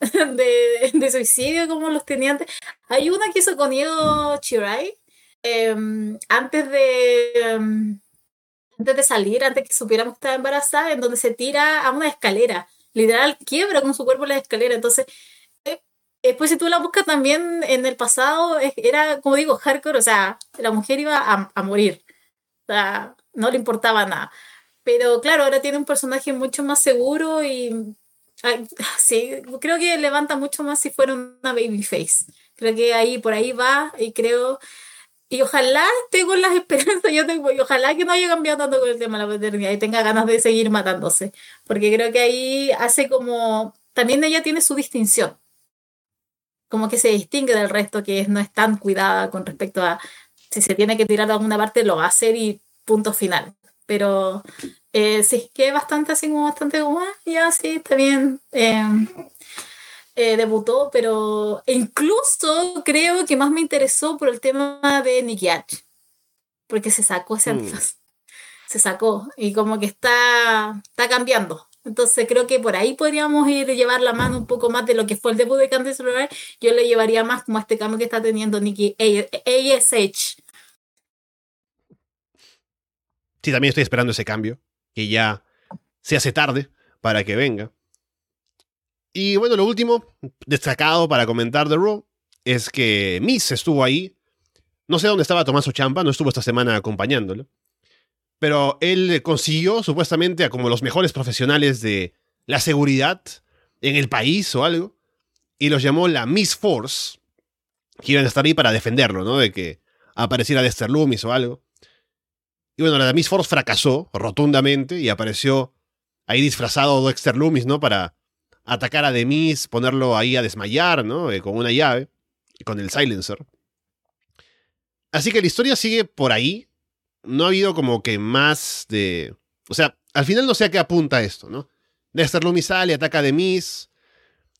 de, de, suicidio como los tenía antes. Hay una que hizo con Io Chirai. Em, antes de. Em, antes de salir, antes que supiéramos que estaba embarazada, en donde se tira a una escalera. Literal, quiebra con su cuerpo la escalera. Entonces, eh, después si tú la buscas también en el pasado, era, como digo, hardcore, o sea, la mujer iba a, a morir. O sea, no le importaba nada. Pero claro, ahora tiene un personaje mucho más seguro y sí, creo que levanta mucho más si fuera una babyface. Creo que ahí por ahí va y creo y ojalá tengo las esperanzas, yo tengo, y ojalá que no haya cambiado tanto con el tema de la paternidad y tenga ganas de seguir matándose. Porque creo que ahí hace como. También ella tiene su distinción. Como que se distingue del resto, que no es tan cuidada con respecto a si se tiene que tirar de alguna parte, lo va a hacer y punto final. Pero eh, sí, que bastante así como bastante como, ah, ya sí, está bien. Eh, eh, debutó, pero incluso creo que más me interesó por el tema de Nicky H. Porque se sacó ese mm. Se sacó y como que está, está cambiando. Entonces creo que por ahí podríamos ir llevar la mano un poco más de lo que fue el debut de Candice LeRae. Yo le llevaría más como este cambio que está teniendo Nicky ASH. Sí, también estoy esperando ese cambio, que ya se hace tarde para que venga. Y bueno, lo último destacado para comentar de Raw es que Miss estuvo ahí. No sé dónde estaba Tomaso Champa, no estuvo esta semana acompañándolo. Pero él consiguió supuestamente a como los mejores profesionales de la seguridad en el país o algo. Y los llamó la Miss Force, que iban a estar ahí para defenderlo, ¿no? De que apareciera Dexter Loomis o algo. Y bueno, la Miss Force fracasó rotundamente y apareció ahí disfrazado Dexter Loomis, ¿no? Para atacar a Demis, ponerlo ahí a desmayar, ¿no? Eh, con una llave, con el silencer. Así que la historia sigue por ahí. no ha habido como que más de... O sea, al final no sé a qué apunta esto, ¿no? Dexter Loomis sale, ataca a Demis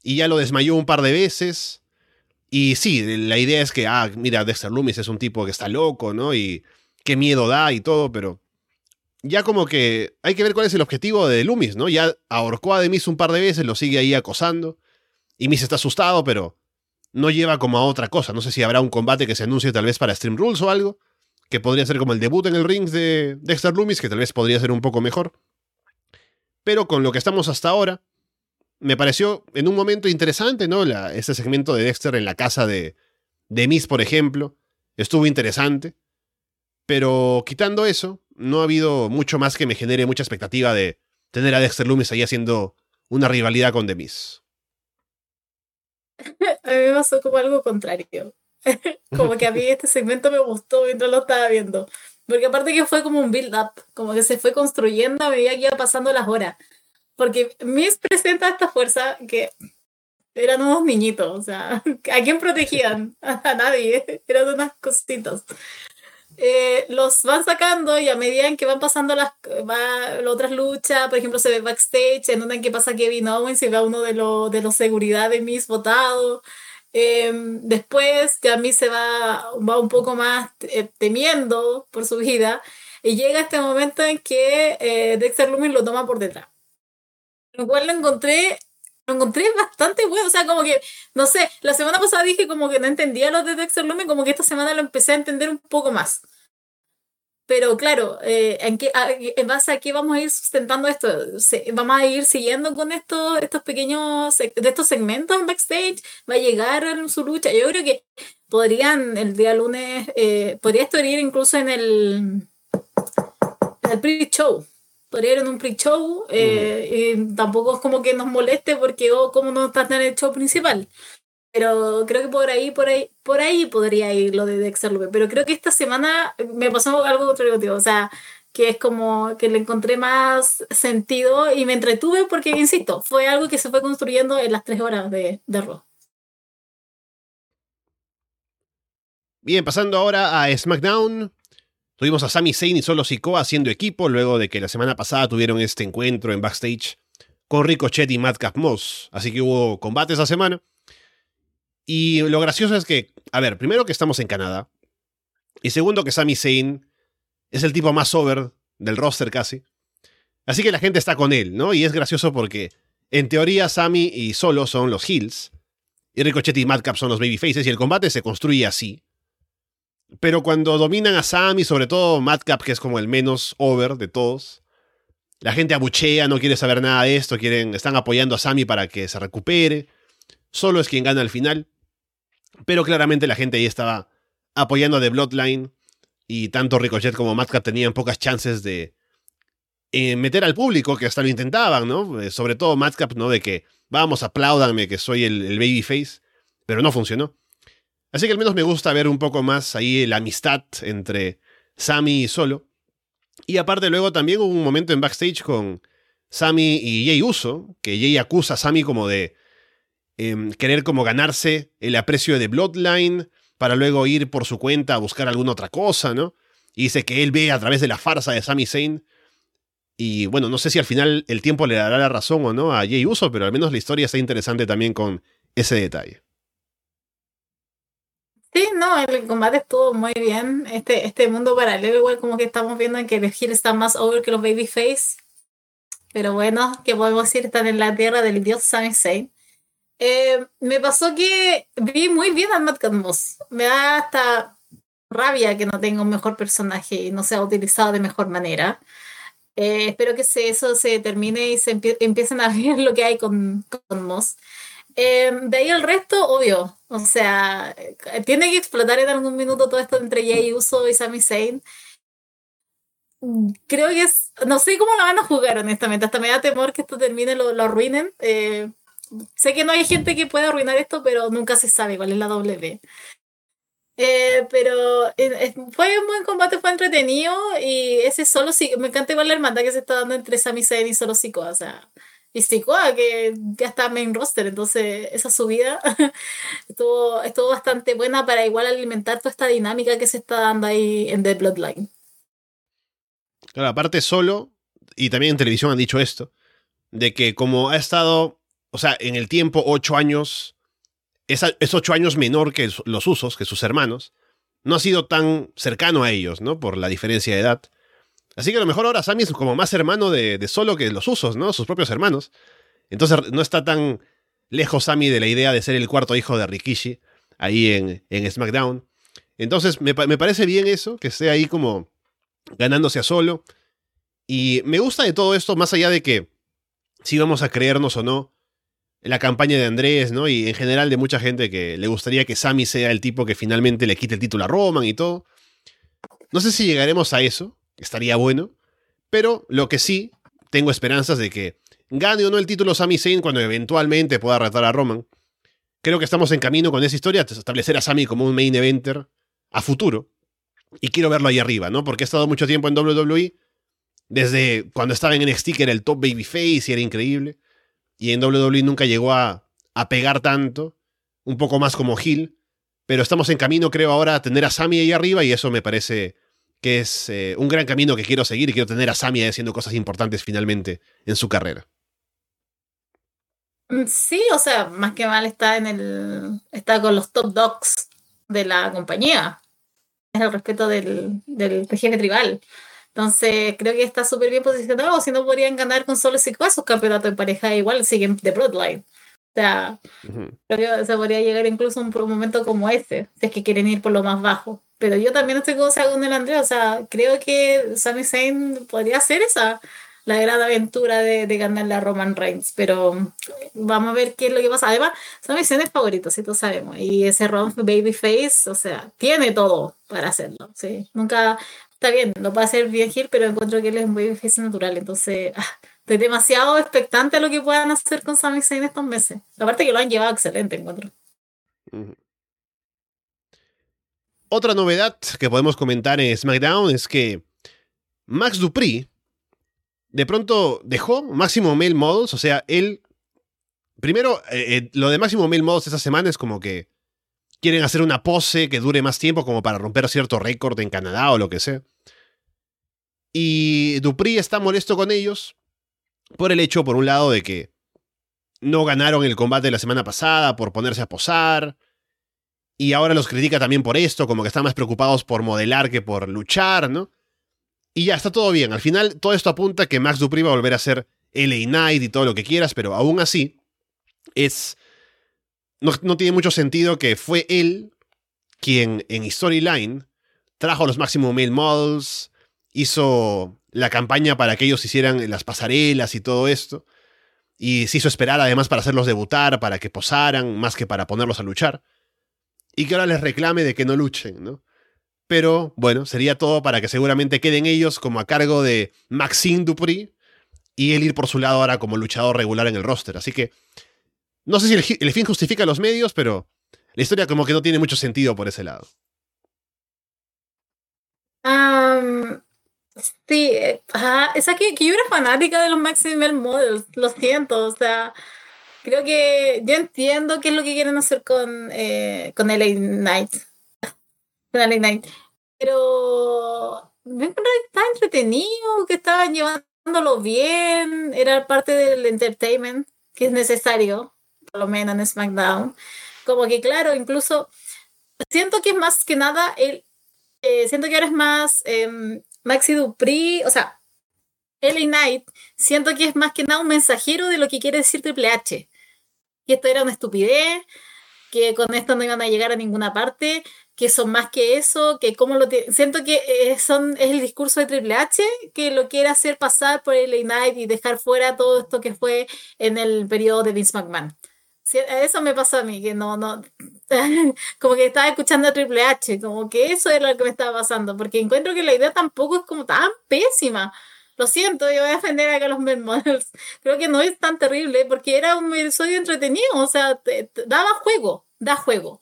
y ya lo desmayó un par de veces. Y sí, la idea es que, ah, mira, Dexter Loomis es un tipo que está loco, ¿no? Y qué miedo da y todo, pero ya como que hay que ver cuál es el objetivo de Loomis, ¿no? Ya ahorcó a Demis un par de veces, lo sigue ahí acosando. Y Miss está asustado, pero no lleva como a otra cosa. No sé si habrá un combate que se anuncie tal vez para Stream Rules o algo, que podría ser como el debut en el ring de Dexter Loomis, que tal vez podría ser un poco mejor. Pero con lo que estamos hasta ahora, me pareció en un momento interesante, ¿no? Este segmento de Dexter en la casa de, de Miss, por ejemplo, estuvo interesante. Pero quitando eso, no ha habido mucho más que me genere mucha expectativa de tener a Dexter Loomis ahí haciendo una rivalidad con The Miz. A mí me pasó como algo contrario. como que a mí este segmento me gustó mientras lo estaba viendo. Porque aparte que fue como un build-up, como que se fue construyendo a medida que iba pasando las horas. Porque Miss presenta esta fuerza que eran unos niñitos, o sea, ¿a quién protegían? A nadie, eran unas cositas. Eh, los van sacando y a medida en que van pasando las, otras luchas, por ejemplo, se ve backstage en una en que pasa Kevin Owens y ve a uno de los de los seguridad de Miss votado. Em, después ya Miss se va, va un poco más eh, temiendo por su vida y llega este momento en que eh, Dexter Lumis lo toma por detrás. Lo cual lo encontré lo encontré bastante bueno. O sea, como que, no sé, la semana pasada dije como que no entendía los de Dexter Lumen, como que esta semana lo empecé a entender un poco más. Pero claro, eh, ¿en, qué, ¿en base a qué vamos a ir sustentando esto? ¿Vamos a ir siguiendo con estos, estos pequeños, de estos segmentos en backstage? ¿Va a llegar en su lucha? Yo creo que podrían el día lunes, eh, podría esto ir incluso en el, en el pre-show ir en un pre-show eh, y tampoco es como que nos moleste porque oh, como no estás en el show principal. Pero creo que por ahí, por ahí, por ahí podría ir lo de Dexter Lupe. Pero creo que esta semana me pasó algo contrario, o sea, que es como que le encontré más sentido y me entretuve porque, insisto, fue algo que se fue construyendo en las tres horas de, de Raw. Bien, pasando ahora a SmackDown. Tuvimos a Sami Zayn y Solo Sikoa haciendo equipo luego de que la semana pasada tuvieron este encuentro en backstage con Ricochet y Madcap Moss. Así que hubo combate esa semana. Y lo gracioso es que, a ver, primero que estamos en Canadá. Y segundo que Sami Zayn es el tipo más over del roster casi. Así que la gente está con él, ¿no? Y es gracioso porque en teoría Sami y Solo son los heels. Y Ricochet y Madcap son los babyfaces. Y el combate se construye así. Pero cuando dominan a Sam y sobre todo Madcap, que es como el menos over de todos, la gente abuchea, no quiere saber nada de esto, quieren, están apoyando a Sammy para que se recupere. Solo es quien gana al final. Pero claramente la gente ahí estaba apoyando a The Bloodline. Y tanto Ricochet como Madcap tenían pocas chances de eh, meter al público, que hasta lo intentaban, ¿no? Eh, sobre todo Madcap, ¿no? De que, vamos, apláudanme que soy el, el babyface. Pero no funcionó. Así que al menos me gusta ver un poco más ahí la amistad entre Sammy y Solo. Y aparte luego también hubo un momento en backstage con Sammy y Jay Uso, que Jay acusa a Sammy como de em, querer como ganarse el aprecio de Bloodline para luego ir por su cuenta a buscar alguna otra cosa, ¿no? Y dice que él ve a través de la farsa de Sami Zayn. Y bueno, no sé si al final el tiempo le dará la razón o no a Jay Uso, pero al menos la historia está interesante también con ese detalle. Sí, no, el combate estuvo muy bien. Este, este mundo paralelo, igual como que estamos viendo en que los Heels están más over que los Babyface. Pero bueno, que podemos decir, están en la tierra del dios Sami Zayn. Eh, me pasó que vi muy bien a Matt Moss. Me da hasta rabia que no tenga un mejor personaje y no sea utilizado de mejor manera. Eh, espero que se, eso se termine y se empiecen a ver lo que hay con, con Moss. Eh, de ahí el resto, obvio. O sea, tiene que explotar en algún minuto todo esto entre Jay Uso y Sami Zayn. Creo que es. No sé cómo lo van a jugar, honestamente. Hasta me da temor que esto termine, lo, lo arruinen. Eh, sé que no hay gente que pueda arruinar esto, pero nunca se sabe cuál es la W. Eh, pero fue un buen combate, fue entretenido y ese solo me encanta igual la hermandad que se está dando entre Sami Zayn y Solo Siko, o sea, y Sikoa, que ya está main roster, entonces esa subida estuvo, estuvo bastante buena para igual alimentar toda esta dinámica que se está dando ahí en The Bloodline. Claro, aparte solo, y también en televisión han dicho esto, de que como ha estado, o sea, en el tiempo ocho años, es, es ocho años menor que los usos, que sus hermanos, no ha sido tan cercano a ellos, ¿no? Por la diferencia de edad. Así que a lo mejor ahora Sammy es como más hermano de, solo que los usos, ¿no? Sus propios hermanos. Entonces no está tan lejos Sammy de la idea de ser el cuarto hijo de Rikishi ahí en, SmackDown. Entonces me, me, parece bien eso, que esté ahí como ganándose a solo. Y me gusta de todo esto, más allá de que si vamos a creernos o no, la campaña de Andrés, ¿no? Y en general de mucha gente que le gustaría que Sammy sea el tipo que finalmente le quite el título a Roman y todo. No sé si llegaremos a eso, estaría bueno, pero lo que sí, tengo esperanzas de que gane o no el título Sami Zayn cuando eventualmente pueda retar a Roman. Creo que estamos en camino con esa historia, establecer a Sami como un main eventer a futuro. Y quiero verlo ahí arriba, ¿no? Porque he estado mucho tiempo en WWE, desde cuando estaba en NXT, que era el top babyface y era increíble. Y en WWE nunca llegó a, a pegar tanto, un poco más como Hill. Pero estamos en camino, creo, ahora a tener a Sami ahí arriba y eso me parece que es eh, un gran camino que quiero seguir y quiero tener a Sami haciendo cosas importantes finalmente en su carrera. Mm, sí, o sea, más que mal está en el. está con los top dogs de la compañía. Es el respeto del, del jefe tribal. Entonces, creo que está súper bien posicionado. Si no podrían ganar con solo ese sus campeonatos de pareja, igual siguen de Bloodline. O sea, creo que se podría llegar incluso a un momento como este, si es que quieren ir por lo más bajo. Pero yo también estoy con el Andrea, o sea, creo que Sami Zayn podría ser esa la gran aventura de, de ganarle a Roman Reigns, pero vamos a ver qué es lo que pasa. Además, son mis escenas favoritos, si todos sabemos, y ese Ron Babyface, o sea, tiene todo para hacerlo, sí. Nunca, está bien, no puede ser bien Gil, pero encuentro que él es un Babyface natural, entonces... Ah, estoy demasiado expectante a lo que puedan hacer con Sami Zayn estos meses. Aparte que lo han llevado excelente, encuentro. Otra novedad que podemos comentar en SmackDown es que Max Dupri de pronto dejó Máximo Mail Models, o sea, él... Primero, eh, eh, lo de Máximo Mail Models esta semana es como que quieren hacer una pose que dure más tiempo como para romper cierto récord en Canadá o lo que sea. Y Dupri está molesto con ellos por el hecho, por un lado, de que no ganaron el combate de la semana pasada por ponerse a posar. Y ahora los critica también por esto, como que están más preocupados por modelar que por luchar, ¿no? Y ya, está todo bien. Al final, todo esto apunta a que Max Dupri va a volver a ser LA Knight y todo lo que quieras, pero aún así, es. No, tiene mucho sentido que fue él quien en Storyline trajo los Maximum Male Models, hizo la campaña para que ellos hicieran las pasarelas y todo esto, y se hizo esperar además para hacerlos debutar, para que posaran, más que para ponerlos a luchar, y que ahora les reclame de que no luchen, ¿no? pero bueno, sería todo para que seguramente queden ellos como a cargo de Maxine Dupri y él ir por su lado ahora como luchador regular en el roster. Así que no sé si el, fin justifica los medios, pero la historia como que no tiene mucho sentido por ese lado. Sí, eh, es que, que, yo era fanática de los Maximum Models, lo siento, o sea, creo que yo entiendo qué es lo que quieren hacer con, eh, con LA Knight pero me estaba entretenido, que estaban llevándolo bien, era parte del entertainment que es necesario, por lo menos en SmackDown. Como que claro, incluso siento que es más que nada el eh, siento que ahora es más em, Maxi Dupri, o sea, LA Knight, siento que es más que nada un mensajero de lo que quiere decir Triple H. Y esto era una estupidez, que con esto no iban a llegar a ninguna parte, que son más que eso, que como lo siento que eh, son es el discurso de Triple H que lo quiere hacer pasar por el Night y dejar fuera todo esto que fue en el periodo de Vince McMahon. Eso me pasó a mí, que no, no, como que estaba escuchando a Triple H, como que eso era lo que me estaba pasando, porque encuentro que la idea tampoco es como tan pésima. Lo siento, yo voy a defender a los Models. Creo que no es tan terrible, porque era un episodio entretenido, o sea, daba juego, da juego.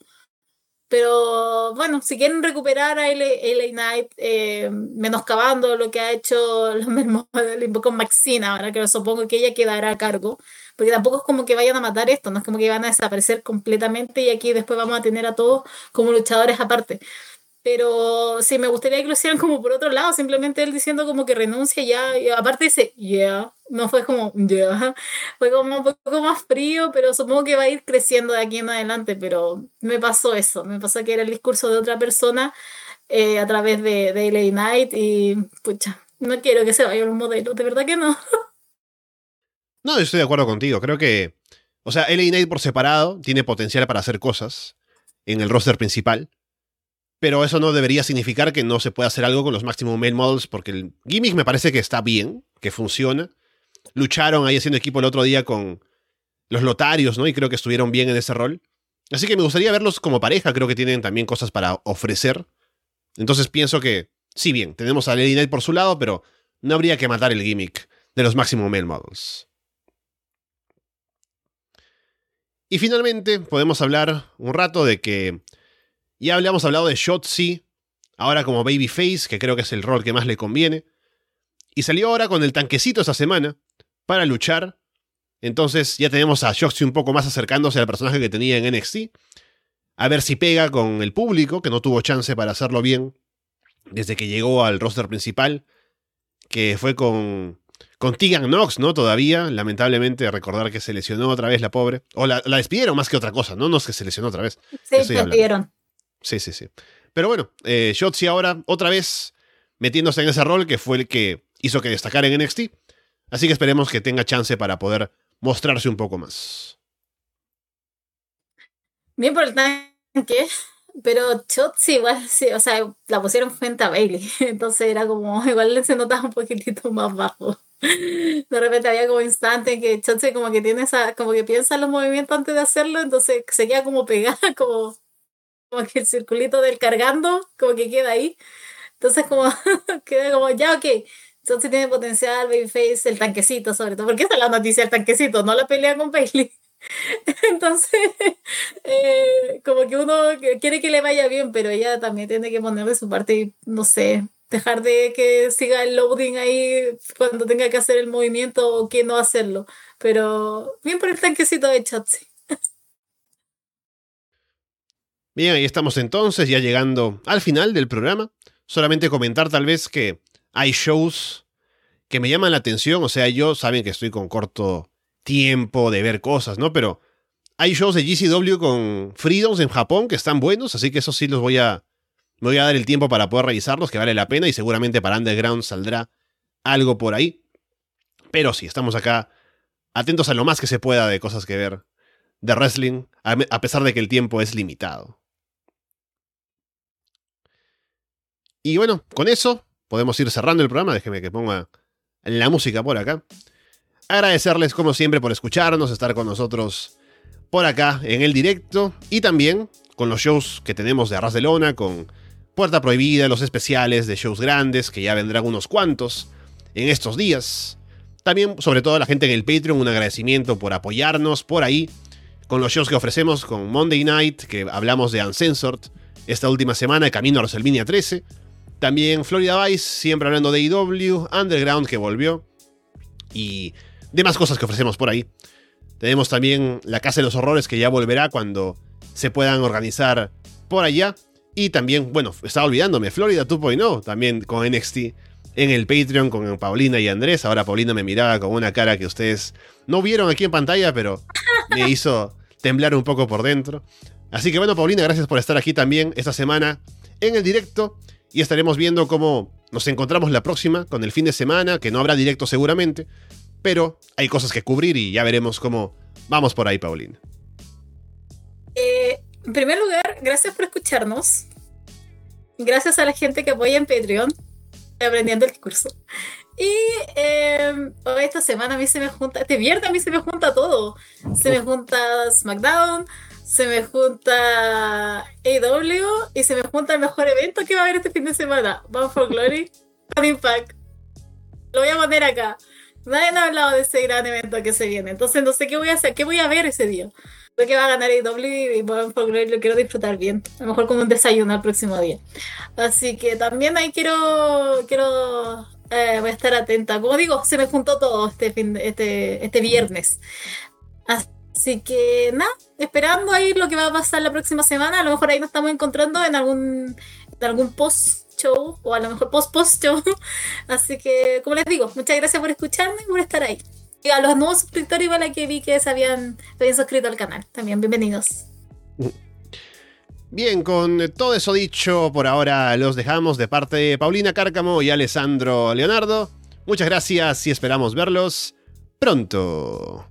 Pero bueno, si quieren recuperar a LA, Knight, eh, menoscabando lo que ha hecho los mismos con Maxina, ahora que supongo que ella quedará a cargo, porque tampoco es como que vayan a matar esto, no es como que van a desaparecer completamente y aquí después vamos a tener a todos como luchadores aparte. Pero sí, me gustaría que lo hicieran como por otro lado, simplemente él diciendo como que renuncia ya. Y aparte dice, yeah, no fue como, yeah, fue como un poco más frío, pero supongo que va a ir creciendo de aquí en adelante. Pero me pasó eso, me pasó que era el discurso de otra persona eh, a través de, LA Night y pucha, no quiero que se vaya un modelo, de verdad que no. No, estoy de acuerdo contigo, creo que, o sea, LA Night por separado tiene potencial para hacer cosas en el roster principal pero eso no debería significar que no se pueda hacer algo con los Maximum Male Models, porque el gimmick me parece que está bien, que funciona. Lucharon ahí haciendo equipo el otro día con los lotarios, ¿no? Y creo que estuvieron bien en ese rol. Así que me gustaría verlos como pareja, creo que tienen también cosas para ofrecer. Entonces pienso que, sí, bien, tenemos a Lady Knight por su lado, pero no habría que matar el gimmick de los Maximum Male Models. Y finalmente podemos hablar un rato de que ya habíamos hablado de Shotzi, ahora como Babyface, que creo que es el rol que más le conviene. Y salió ahora con el tanquecito esta semana para luchar. Entonces ya tenemos a Shotzi un poco más acercándose al personaje que tenía en NXT. A ver si pega con el público, que no tuvo chance para hacerlo bien desde que llegó al roster principal, que fue con, con Tegan Knox, ¿no? Todavía, lamentablemente, recordar que se lesionó otra vez la pobre. O la, despidieron más que otra cosa, ¿no? No es que se lesionó otra vez. Sí, se despidieron. Sí, sí, sí. Pero bueno, eh, Shotzi ahora otra vez metiéndose en ese rol que fue el que hizo que destacara en NXT. Así que esperemos que tenga chance para poder mostrarse un poco más. Bien por el tanque, pero Shotzi igual, sí, o sea, la pusieron frente a Bailey, entonces era como, igual se notaba un poquitito más bajo. De repente había como instante en que Shotzi como que tiene esa, como que piensa los movimientos antes de hacerlo, entonces se queda como pegada, como como que el circulito del cargando, como que queda ahí. Entonces, como queda como, ya, ok. Entonces tiene potencial, Babyface, el tanquecito, sobre todo. porque esa es la noticia del tanquecito? No la pelea con Bailey. Entonces, eh, como que uno quiere que le vaya bien, pero ella también tiene que poner de su parte y, no sé, dejar de que siga el loading ahí cuando tenga que hacer el movimiento o que no hacerlo. Pero bien por el tanquecito de Chotzi. Bien, ahí estamos entonces, ya llegando al final del programa. Solamente comentar tal vez que hay shows que me llaman la atención, o sea, yo saben que estoy con corto tiempo de ver cosas, ¿no? Pero hay shows de GCW con Freedoms en Japón que están buenos, así que eso sí los voy a me voy a dar el tiempo para poder revisarlos, que vale la pena y seguramente para Underground saldrá algo por ahí. Pero sí, estamos acá atentos a lo más que se pueda de cosas que ver de wrestling, a pesar de que el tiempo es limitado. Y bueno, con eso podemos ir cerrando el programa. Déjeme que ponga la música por acá. Agradecerles como siempre por escucharnos, estar con nosotros por acá en el directo y también con los shows que tenemos de Arras de Lona, con Puerta Prohibida, los especiales de shows grandes, que ya vendrán unos cuantos en estos días. También, sobre todo a la gente en el Patreon, un agradecimiento por apoyarnos por ahí, con los shows que ofrecemos con Monday Night, que hablamos de Uncensored, esta última semana, de camino a WrestleMania 13 también Florida Vice, siempre hablando de IW, Underground que volvió y demás cosas que ofrecemos por ahí. Tenemos también la Casa de los Horrores que ya volverá cuando se puedan organizar por allá. Y también, bueno, estaba olvidándome, Florida 2.0, también con NXT en el Patreon con Paulina y Andrés. Ahora Paulina me miraba con una cara que ustedes no vieron aquí en pantalla, pero me hizo temblar un poco por dentro. Así que bueno, Paulina, gracias por estar aquí también esta semana en el directo y estaremos viendo cómo nos encontramos la próxima con el fin de semana, que no habrá directo seguramente, pero hay cosas que cubrir y ya veremos cómo vamos por ahí, Paulina. Eh, en primer lugar, gracias por escucharnos. Gracias a la gente que apoya en Patreon, aprendiendo el curso. Y eh, esta semana a mí se me junta, este viernes a mí se me junta todo. Se me junta SmackDown, se me junta AW y se me junta el mejor evento que va a haber este fin de semana, Bound for Glory con Impact. Lo voy a poner acá. Nadie ha hablado de ese gran evento que se viene. Entonces no sé qué voy a hacer, qué voy a ver ese día. Creo que va a ganar AW y Glory lo quiero disfrutar bien. A lo mejor con un desayuno el próximo día. Así que también ahí quiero, quiero eh, voy a estar atenta. Como digo, se me juntó todo este, fin este, este viernes. Así que nada, esperando ahí lo que va a pasar la próxima semana. A lo mejor ahí nos estamos encontrando en algún de algún post-show o a lo mejor post-post-show. Así que, como les digo, muchas gracias por escucharme y por estar ahí. Y a los nuevos suscriptores, igual a que vi que se se habían suscrito al canal. También, bienvenidos. Bien, con todo eso dicho, por ahora los dejamos de parte de Paulina Cárcamo y Alessandro Leonardo. Muchas gracias y esperamos verlos pronto.